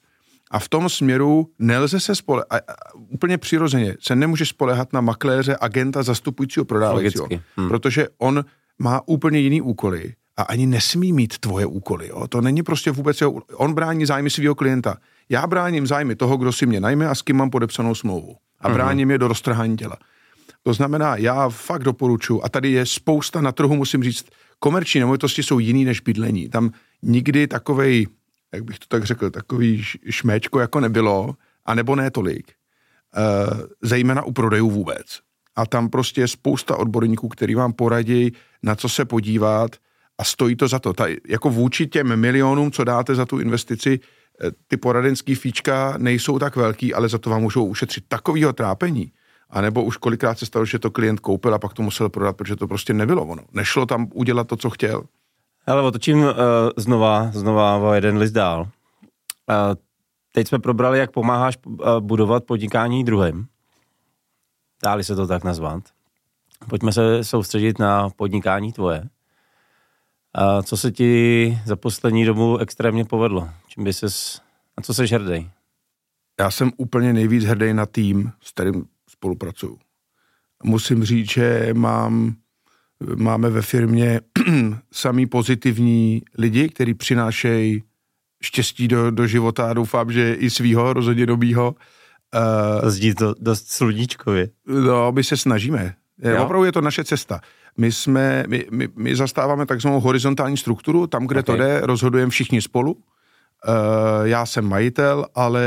A v tom směru nelze se spole, a, a, úplně přirozeně se nemůže spolehat na makléře, agenta, zastupujícího prodávajícího, hmm. protože on má úplně jiný úkoly a ani nesmí mít tvoje úkoly. Jo? To není prostě vůbec, jo, on brání zájmy svého klienta. Já bráním zájmy toho, kdo si mě najme a s kým mám podepsanou smlouvu. A mhm. bráním je do roztrhání těla. To znamená, já fakt doporučuji, a tady je spousta na trhu, musím říct, komerční nemovitosti jsou jiný než bydlení. Tam nikdy takovej, jak bych to tak řekl, takový šméčko jako nebylo, anebo ne tolik, uh, zejména u prodejů vůbec. A tam prostě je spousta odborníků, který vám poradí, na co se podívat a stojí to za to. Ta, jako vůči těm milionům, co dáte za tu investici, eh, ty poradenský fíčka nejsou tak velký, ale za to vám můžou ušetřit takovýho trápení. A nebo už kolikrát se stalo, že to klient koupil a pak to musel prodat, protože to prostě nebylo ono. Nešlo tam udělat to, co chtěl. Ale otočím uh, znova, znova o jeden list dál. Uh, teď jsme probrali, jak pomáháš eh, budovat podnikání druhým. Dáli se to tak nazvat. Pojďme se soustředit na podnikání tvoje. A co se ti za poslední dobu extrémně povedlo? Čím by ses, na co seš hrdý? Já jsem úplně nejvíc hrdý na tým, s kterým spolupracuju. Musím říct, že mám, máme ve firmě [CLEARS THROAT] samý pozitivní lidi, kteří přinášejí štěstí do, do života a doufám, že i svýho, rozhodně dobýho. Uh, Zdí to dost sluníčkově. No, my se snažíme. Jo? Opravdu je to naše cesta. My, jsme, my, my, my zastáváme takzvanou horizontální strukturu, tam, kde okay. to jde, rozhodujeme všichni spolu. Uh, já jsem majitel, ale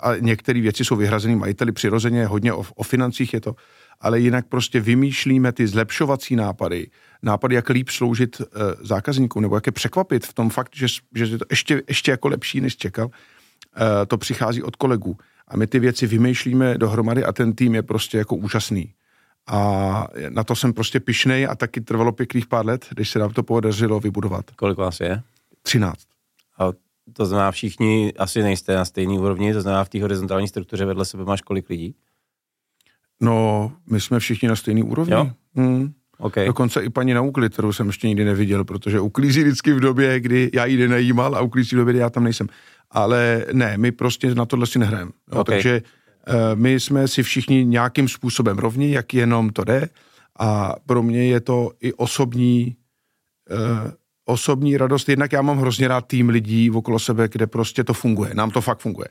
a některé věci jsou vyhrazený majiteli přirozeně, hodně o, o financích je to, ale jinak prostě vymýšlíme ty zlepšovací nápady, nápady, jak líp sloužit uh, zákazníkům, nebo jak je překvapit v tom fakt, že, že je to ještě, ještě jako lepší, než čekal. Uh, to přichází od kolegů. A my ty věci vymýšlíme dohromady a ten tým je prostě jako úžasný. A na to jsem prostě pišnej a taky trvalo pěkných pár let, když se nám to podařilo vybudovat. Kolik vás je? 13. A to znamená, všichni asi nejste na stejné úrovni, to znamená, v té horizontální struktuře vedle sebe máš kolik lidí? No, my jsme všichni na stejné úrovni. Jo? Hmm. Okay. Dokonce i paní na úklid, kterou jsem ještě nikdy neviděl, protože uklízí vždycky v době, kdy já ji nenajímal a uklízí v době, kdy já tam nejsem. Ale ne, my prostě na tohle si nehrajeme. Okay. Takže Eh, my jsme si všichni nějakým způsobem rovni, jak jenom to jde a pro mě je to i osobní eh, osobní radost. Jednak já mám hrozně rád tým lidí okolo sebe, kde prostě to funguje. Nám to fakt funguje.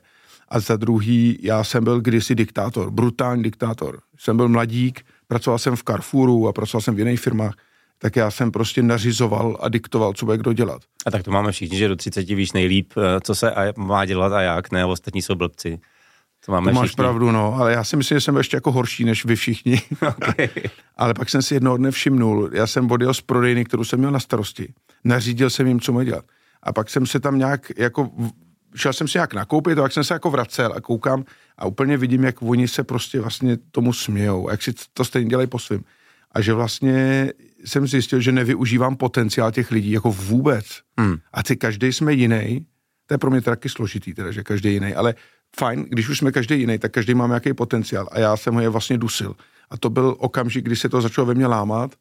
A za druhý, já jsem byl kdysi diktátor, brutální diktátor. Jsem byl mladík, pracoval jsem v Carrefouru a pracoval jsem v jiných firmách, tak já jsem prostě nařizoval a diktoval, co bude kdo dělat. A tak to máme všichni, že do 30 víš nejlíp, eh, co se má dělat a jak, ne, ostatní jsou blbci. To, máme to máš všichni. pravdu, no, ale já si myslím, že jsem ještě jako horší než vy všichni. [LAUGHS] Okay. [LAUGHS] ale pak jsem si jednoho dne všimnul, já jsem odjel z prodejny, kterou jsem měl na starosti. Nařídil jsem jim, co mají dělat. A pak jsem se tam nějak jako šel jsem si nějak nakoupit, a pak jsem se jako vracel a koukám a úplně vidím, jak oni se prostě vlastně tomu smějou, jak si to stejně dělají po svým. A že vlastně jsem zjistil, že nevyužívám potenciál těch lidí jako vůbec. Hmm. A ty každý jsme jiný. To je pro mě taky složitý, teda, že každý jiný, ale fajn, když už jsme každý jiný, tak každý má nějaký potenciál a já jsem ho je vlastně dusil. A to byl okamžik, kdy se to začalo ve mně lámat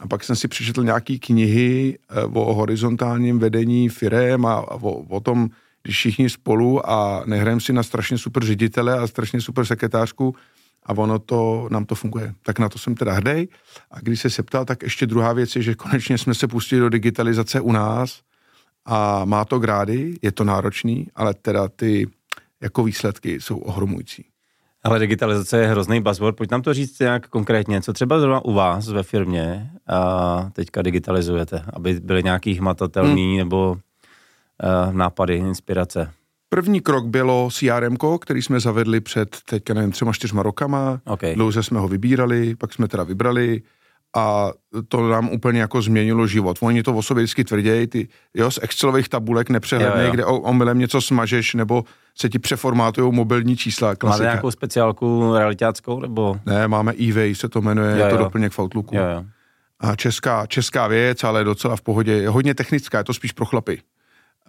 a pak jsem si přečetl nějaký knihy eh, o horizontálním vedení firem a o, o tom, když všichni spolu a nehrajeme si na strašně super ředitele a strašně super sekretářku a ono to, nám to funguje. Tak na to jsem teda hrdej. A když se ptal, tak ještě druhá věc je, že konečně jsme se pustili do digitalizace u nás a má to grády, je to náročný, ale teda ty jako výsledky jsou ohromující. Ale digitalizace je hrozný buzzword. Pojď nám to říct nějak konkrétně. Co třeba zrovna u vás ve firmě a teďka digitalizujete, aby byly nějaký hmatatelný hmm. nebo nápady, inspirace? První krok bylo CRM, který jsme zavedli před teďka nevím, třema, čtyřma rokama. Okay. Dlouze jsme ho vybírali, pak jsme teda vybrali a to nám úplně jako změnilo život. Oni to o sobě vždycky tvrdějí, ty, jo, z Excelových tabulek nepřehlednej, kde omylem něco smažeš, nebo se ti přeformátují mobilní čísla. Klasika. Máte nějakou speciálku realitáckou, nebo? Ne, máme eVay, se to jmenuje, jo, je to jo. doplněk v Outlooku. Jo, jo. A česká, česká věc, ale docela v pohodě, je hodně technická, je to spíš pro chlapy.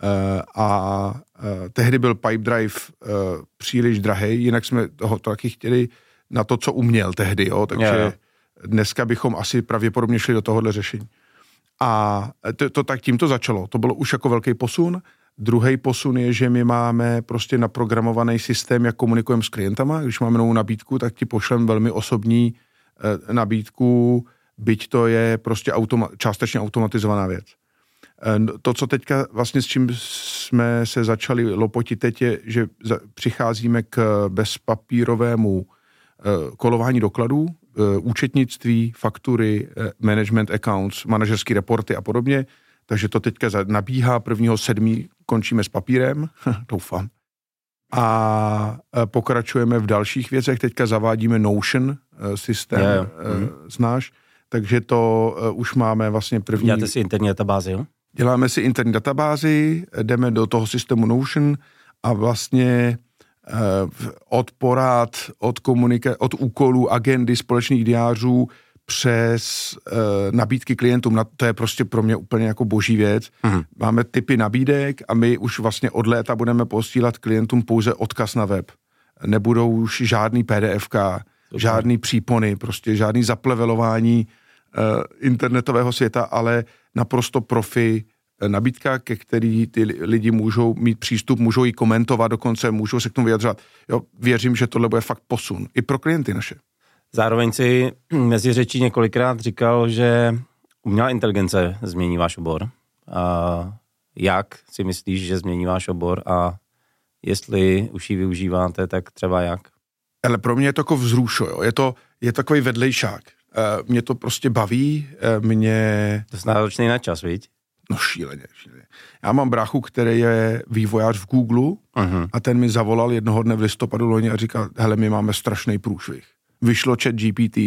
Uh, a uh, tehdy byl Pipe Drive uh, příliš drahý, jinak jsme toho taky chtěli na to, co uměl tehdy, jo, takže jo, jo dneska bychom asi pravděpodobně šli do tohohle řešení. A to, to tak tím to začalo. To bylo už jako velký posun. Druhý posun je, že my máme prostě naprogramovaný systém, jak komunikujeme s klientama. Když máme novou nabídku, tak ti pošlem velmi osobní eh, nabídku, byť to je prostě automa- částečně automatizovaná věc. To, co teďka vlastně s čím jsme se začali lopotit teď, je, že přicházíme k bezpapírovému eh, kolování dokladů, Eh, účetnictví, faktury, eh, management accounts, manažerské reporty a podobně. Takže to teďka nabíhá prvního sedmí, končíme s papírem, [LAUGHS] doufám. A pokračujeme v dalších věcech. Teďka zavádíme Notion systém, yeah, yeah. Mhm. znáš. Takže to už máme vlastně první... Děláte si interní databázi, jo? Děláme si interní databázi, jdeme do toho systému Notion a vlastně Eh, od porád, od, komunika- od úkolů, agendy společných diářů přes uh, nabídky klientům. Na, to je prostě pro mě úplně jako boží věc. Mm. Máme typy nabídek a my už vlastně od léta budeme posílat klientům pouze odkaz na web. Nebudou už žádný PDFK, Super. žádný přípony, prostě žádný zaplevelování internetového světa, ale naprosto profi nabídka, ke který ty lidi můžou mít přístup, můžou ji komentovat dokonce, můžou se k tomu vyjadřovat. Jo, věřím, že tohle bude fakt posun. I pro klienty naše. Zároveň si [CLEARS THROAT] mezi řečí několikrát říkal, že umělá inteligence změní váš obor. A jak si myslíš, že změní váš obor a jestli už ji využíváte, tak třeba jak? Ale pro mě je to jako vzrušo, jo. Je to, je takový vedlejšák. E, mě to prostě baví, e, mě... To je náročný na čas, viď? No šíleně, šíleně. Já mám bráchu, který je vývojář v Google uh-huh. a ten mi zavolal jednoho dne v listopadu loni a říkal, hele, my máme strašný průšvih. Vyšlo chat GPT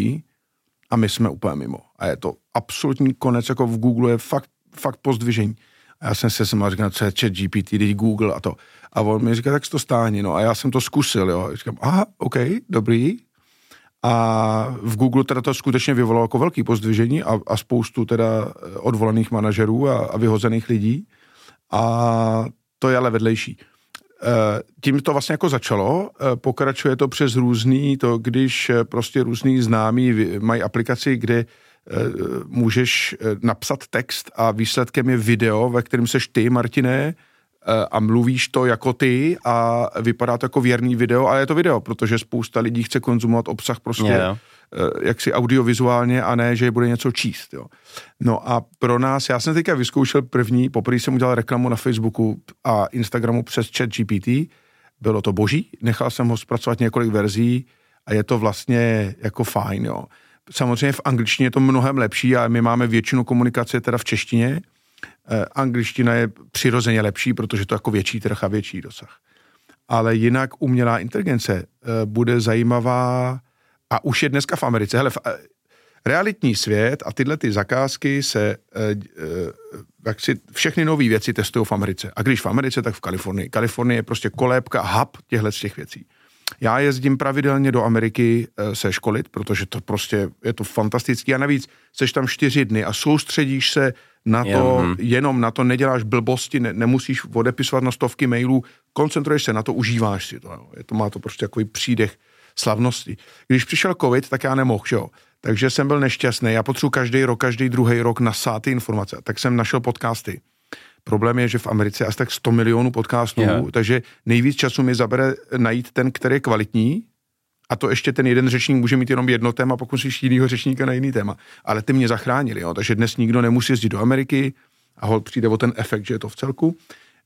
a my jsme úplně mimo. A je to absolutní konec, jako v Google je fakt, fakt pozdvižení. A já jsem se sem říkal, co je chat GPT, teď Google a to. A on mi říká, tak to stáhni, no. A já jsem to zkusil, jo. A říkám, aha, OK, dobrý. A v Google teda to skutečně vyvolalo jako velký pozdvižení a, a spoustu teda odvolaných manažerů a, a vyhozených lidí. A to je ale vedlejší. E, tím to vlastně jako začalo, e, pokračuje to přes různý, to když e, prostě různý známí mají aplikaci, kde můžeš napsat text a výsledkem je video, ve kterém seš ty, Martine, Eh, a mluvíš to jako ty a vypadá to jako věrný video, ale je to video, protože spousta lidí chce konzumovat obsah prostě yeah. jaksi audiovizuálně a ne, že bude něco číst. Jo. No a pro nás, já jsem teďka vyzkoušel první, poprvé jsem udělal reklamu na Facebooku a Instagramu přes chat GPT, bylo to boží, nechal jsem ho zpracovat několik verzí a je to vlastně jako fajn, jo. Samozřejmě v angličtině je to mnohem lepší a my máme většinu komunikace teda v češtině, Eh, angličtina je přirozeně lepší, protože to jako větší trh a větší dosah. Ale jinak umělá inteligence eh, bude zajímavá a už je dneska v Americe. Hele, eh, realitní svět a tyhle ty zakázky se, jak si všechny nové věci testují v Americe. A když v Americe, tak v Kalifornii. Kalifornie je prostě kolébka, hub těchto těch věcí. Já jezdím pravidelně do Ameriky se školit, protože to prostě je to fantastický a navíc seš tam čtyři dny a soustředíš se na to, mm. jenom na to neděláš blbosti, ne, nemusíš odepisovat na stovky mailů, koncentruješ se na to, užíváš si to. Jo. Je to má to prostě takový přídech slavnosti. Když přišel covid, tak já nemohl, jo. Takže jsem byl nešťastný. Já potřebuji každý rok, každý druhý rok nasát ty informace. Tak jsem našel podcasty. Problém je, že v Americe je asi tak 100 milionů podcastů, yeah. takže nejvíc času mi zabere najít ten, který je kvalitní, a to ještě ten jeden řečník může mít jenom jedno téma, pokud musíš jinýho řečníka na jiný téma. Ale ty mě zachránili, jo. takže dnes nikdo nemusí jezdit do Ameriky a hol přijde o ten efekt, že je to v celku.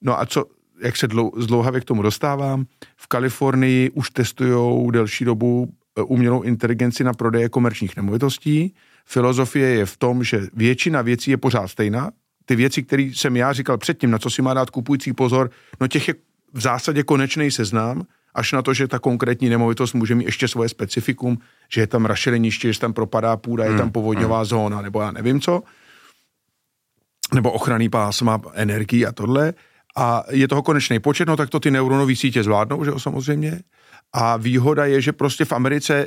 No a co, jak se dlou, zdlouhavě k tomu dostávám, v Kalifornii už testují delší dobu e, umělou inteligenci na prodeje komerčních nemovitostí. Filozofie je v tom, že většina věcí je pořád stejná. Ty věci, které jsem já říkal předtím, na co si má dát kupující pozor, no těch je v zásadě konečný seznam, až na to, že ta konkrétní nemovitost může mít ještě svoje specifikum, že je tam rašeleniště, že tam propadá půda, je tam hmm, povodňová hmm. zóna, nebo já nevím co, nebo ochranný pás má energii a tohle. A je toho konečný počet, no tak to ty neuronové sítě zvládnou, že jo, samozřejmě. A výhoda je, že prostě v Americe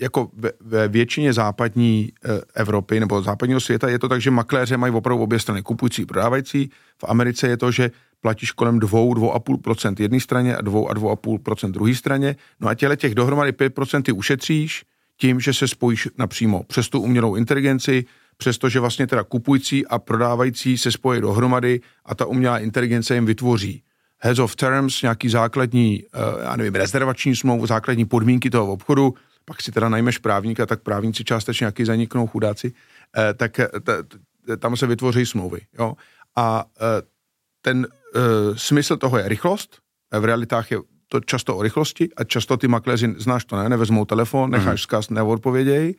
jako ve, ve většině západní e, Evropy nebo západního světa je to tak, že makléře mají opravdu obě strany, kupující a prodávající. V Americe je to, že platíš kolem 2-2,5% jedné straně a 2,5% druhé straně. No a těle těch dohromady 5% ty ušetříš tím, že se spojíš napřímo přes tu umělou inteligenci, přestože vlastně teda kupující a prodávající se spojí dohromady a ta umělá inteligence jim vytvoří heads of terms, nějaký základní, eh, já nevím, rezervační smlouvu, základní podmínky toho obchodu, pak si teda najmeš právníka, tak právníci částečně nějaký zaniknou chudáci, eh, tak eh, tam se vytvoří smlouvy. Jo? A ten uh, smysl toho je rychlost, v realitách je to často o rychlosti a často ty makléři, znáš to ne, nevezmou telefon, necháš mm. zkaz, neodpověděj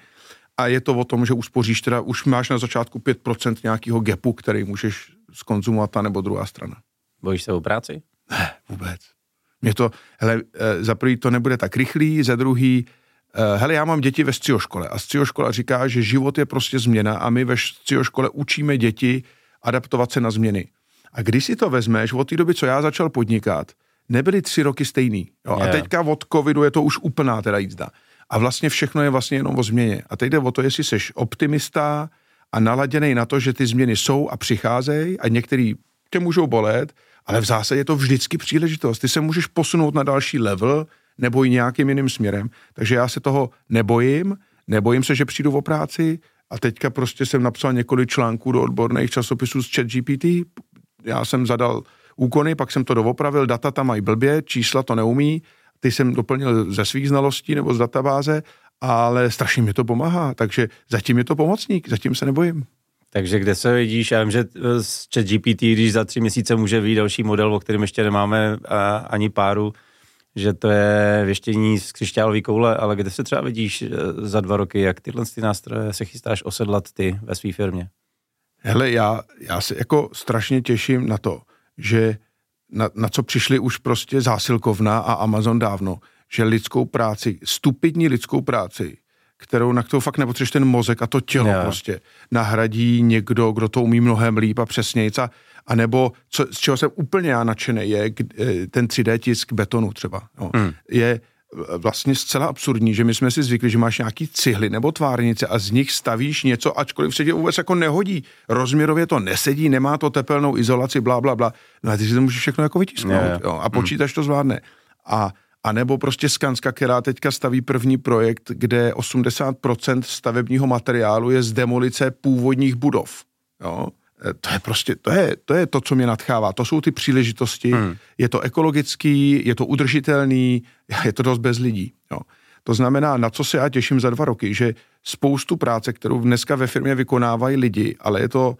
a je to o tom, že uspoříš teda, už máš na začátku 5% nějakého gapu, který můžeš skonzumovat ta nebo druhá strana. Bojíš se o práci? Ne, vůbec. Mě to, hele, eh, za prvý to nebude tak rychlý, za druhý, eh, hele, já mám děti ve scioškole a scioškola říká, že život je prostě změna a my ve scioškole učíme děti adaptovat se na změny. A když si to vezmeš, od té doby, co já začal podnikat, nebyly tři roky stejný. Jo? Yeah. A teďka od covidu je to už úplná teda jízda. A vlastně všechno je vlastně jenom o změně. A teď jde o to, jestli jsi optimista a naladěný na to, že ty změny jsou a přicházejí a některý tě můžou bolet, ale v zásadě je to vždycky příležitost. Ty se můžeš posunout na další level nebo i nějakým jiným směrem. Takže já se toho nebojím, nebojím se, že přijdu o práci a teďka prostě jsem napsal několik článků do odborných časopisů z ChatGPT. Já jsem zadal úkony, pak jsem to doopravil, data tam mají blbě, čísla to neumí, ty jsem doplnil ze svých znalostí nebo z databáze, ale strašně mi to pomáhá, takže zatím je to pomocník, zatím se nebojím. Takže kde se vidíš, já vím, že z ChatGPT, když za tři měsíce může být další model, o kterém ještě nemáme ani páru, že to je věštění z křišťálové koule, ale kde se třeba vidíš eh, za dva roky, jak tyhle ty nástroje se chystáš osedlat ty ve své firmě? Hele, já, já se jako strašně těším na to, že na, na co přišli už prostě zásilkovna a Amazon dávno, že lidskou práci, stupidní lidskou práci, kterou, na kterou fakt nepotřebuješ ten mozek a to tělo yeah. prostě, nahradí někdo, kdo to umí mnohem líp a přesněji. A, a nebo, co, z čeho jsem úplně já nadšený, je eh, ten 3D tisk betonu třeba. No. Hmm. Je vlastně zcela absurdní, že my jsme si zvykli, že máš nějaký cihly nebo tvárnice a z nich stavíš něco, ačkoliv se ti vůbec jako nehodí. Rozměrově to nesedí, nemá to tepelnou izolaci, bla, bla, bla. No a ty si to můžeš všechno jako vytisknout yeah. jo, a počítač to zvládne. A a nebo prostě Skanska, která teďka staví první projekt, kde 80% stavebního materiálu je z demolice původních budov. Jo? E, to je prostě, to je, to je to, co mě nadchává. To jsou ty příležitosti. Hmm. Je to ekologický, je to udržitelný, je to dost bez lidí. Jo. To znamená, na co se já těším za dva roky, že spoustu práce, kterou dneska ve firmě vykonávají lidi, ale je to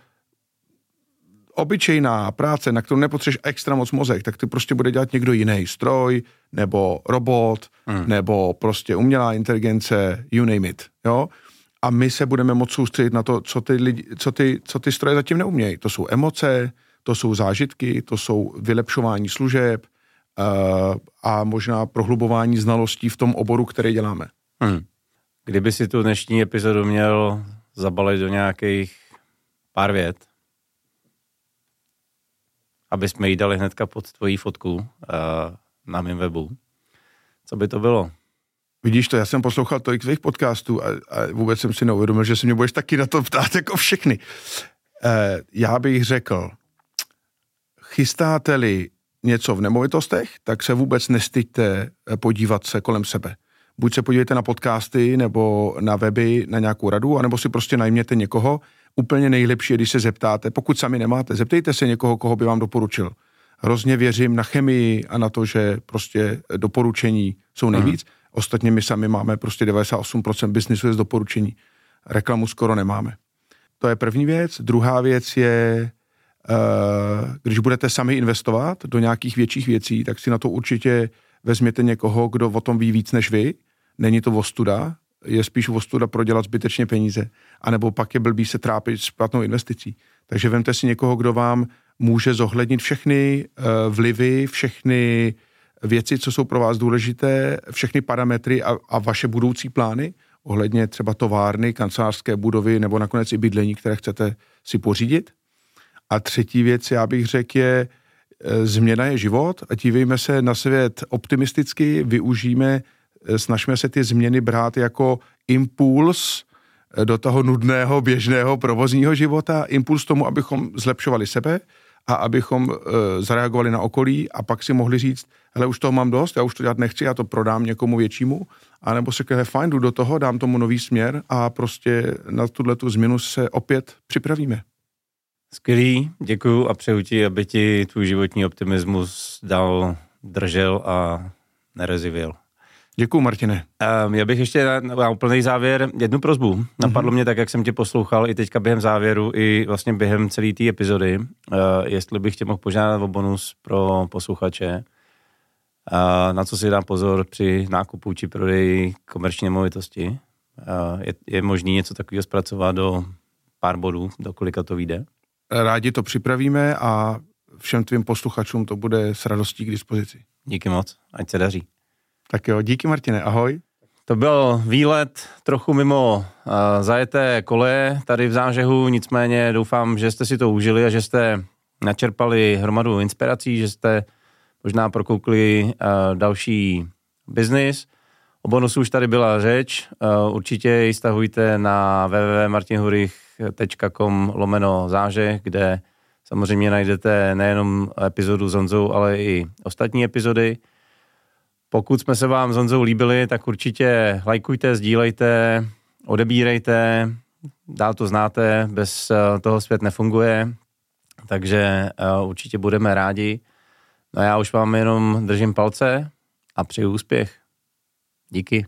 obyčejná práce, na kterou nepotřebuješ extra moc mozek, tak ty prostě bude dělat někdo jiný, stroj, nebo robot, hmm. nebo prostě umělá inteligence, you name it, jo. A my se budeme moct soustředit na to, co ty, lidi, co ty, co ty stroje zatím neumějí. To jsou emoce, to jsou zážitky, to jsou vylepšování služeb uh, a možná prohlubování znalostí v tom oboru, který děláme. Hmm. Kdyby si tu dnešní epizodu měl zabalit do nějakých pár vět, aby jsme ji dali hnedka pod tvojí fotku uh, na mém webu. Co by to bylo? Vidíš to, já jsem poslouchal tolik tvých podcastů a, a vůbec jsem si neuvědomil, že se mě budeš taky na to ptát jako všechny. Uh, já bych řekl, chystáte-li něco v nemovitostech, tak se vůbec nestyďte eh, podívat se kolem sebe. Buď se podívejte na podcasty nebo na weby na nějakou radu, anebo si prostě najměte někoho, úplně nejlepší je, když se zeptáte, pokud sami nemáte, zeptejte se někoho, koho by vám doporučil. Hrozně věřím na chemii a na to, že prostě doporučení jsou nejvíc. Hmm. Ostatně my sami máme prostě 98% biznisu z doporučení. Reklamu skoro nemáme. To je první věc. Druhá věc je, uh, když budete sami investovat do nějakých větších věcí, tak si na to určitě vezměte někoho, kdo o tom ví víc než vy. Není to vostuda, je spíš ostuda prodělat zbytečně peníze, anebo pak je blbý se trápit s platnou investicí. Takže vemte si někoho, kdo vám může zohlednit všechny uh, vlivy, všechny věci, co jsou pro vás důležité, všechny parametry a, a vaše budoucí plány ohledně třeba továrny, kancelářské budovy nebo nakonec i bydlení, které chcete si pořídit. A třetí věc, já bych řekl, je e, změna je život a dívejme se na svět optimisticky, využijeme snažíme se ty změny brát jako impuls eh, do toho nudného, běžného, provozního života, impuls tomu, abychom zlepšovali sebe a abychom e, zareagovali na okolí a pak si mohli říct, hele, už toho mám dost, já už to dělat nechci, já to prodám někomu většímu, anebo se řekne, fajn, jdu do toho, dám tomu nový směr a prostě na tuhle tu změnu se opět připravíme. Skvělý, děkuju a přeju ti, aby ti tvůj životní optimismus dal, držel a nerezivěl. Děkuji, Martine. Um, já bych ještě na, na úplný závěr jednu prozbu. Napadlo mm-hmm. mě tak, jak jsem tě poslouchal i teďka během závěru, i vlastně během celé té epizody, uh, jestli bych tě mohl požádat o bonus pro posluchače, uh, na co si dám pozor při nákupu či prodeji komerční nemovitosti. Uh, je, je možný něco takového zpracovat do pár bodů, do kolika to vyjde? Rádi to připravíme a všem tvým posluchačům to bude s radostí k dispozici. Díky moc, ať se daří. Tak jo, díky Martine, ahoj. To byl výlet trochu mimo uh, zajeté koleje tady v Zážehu, nicméně doufám, že jste si to užili a že jste načerpali hromadu inspirací, že jste možná prokoukli uh, další biznis. O bonusu už tady byla řeč, určitě ji stahujte na www.martinhurich.com lomeno zážeh, kde samozřejmě najdete nejenom epizodu s Honzou, ale i ostatní epizody. Pokud jsme se vám s Honzou líbili, tak určitě lajkujte, sdílejte, odebírejte, dál to znáte, bez eh, toho svět nefunguje, takže eh, určitě budeme rádi. No já už vám jenom držím palce a přeju úspěch. Díky.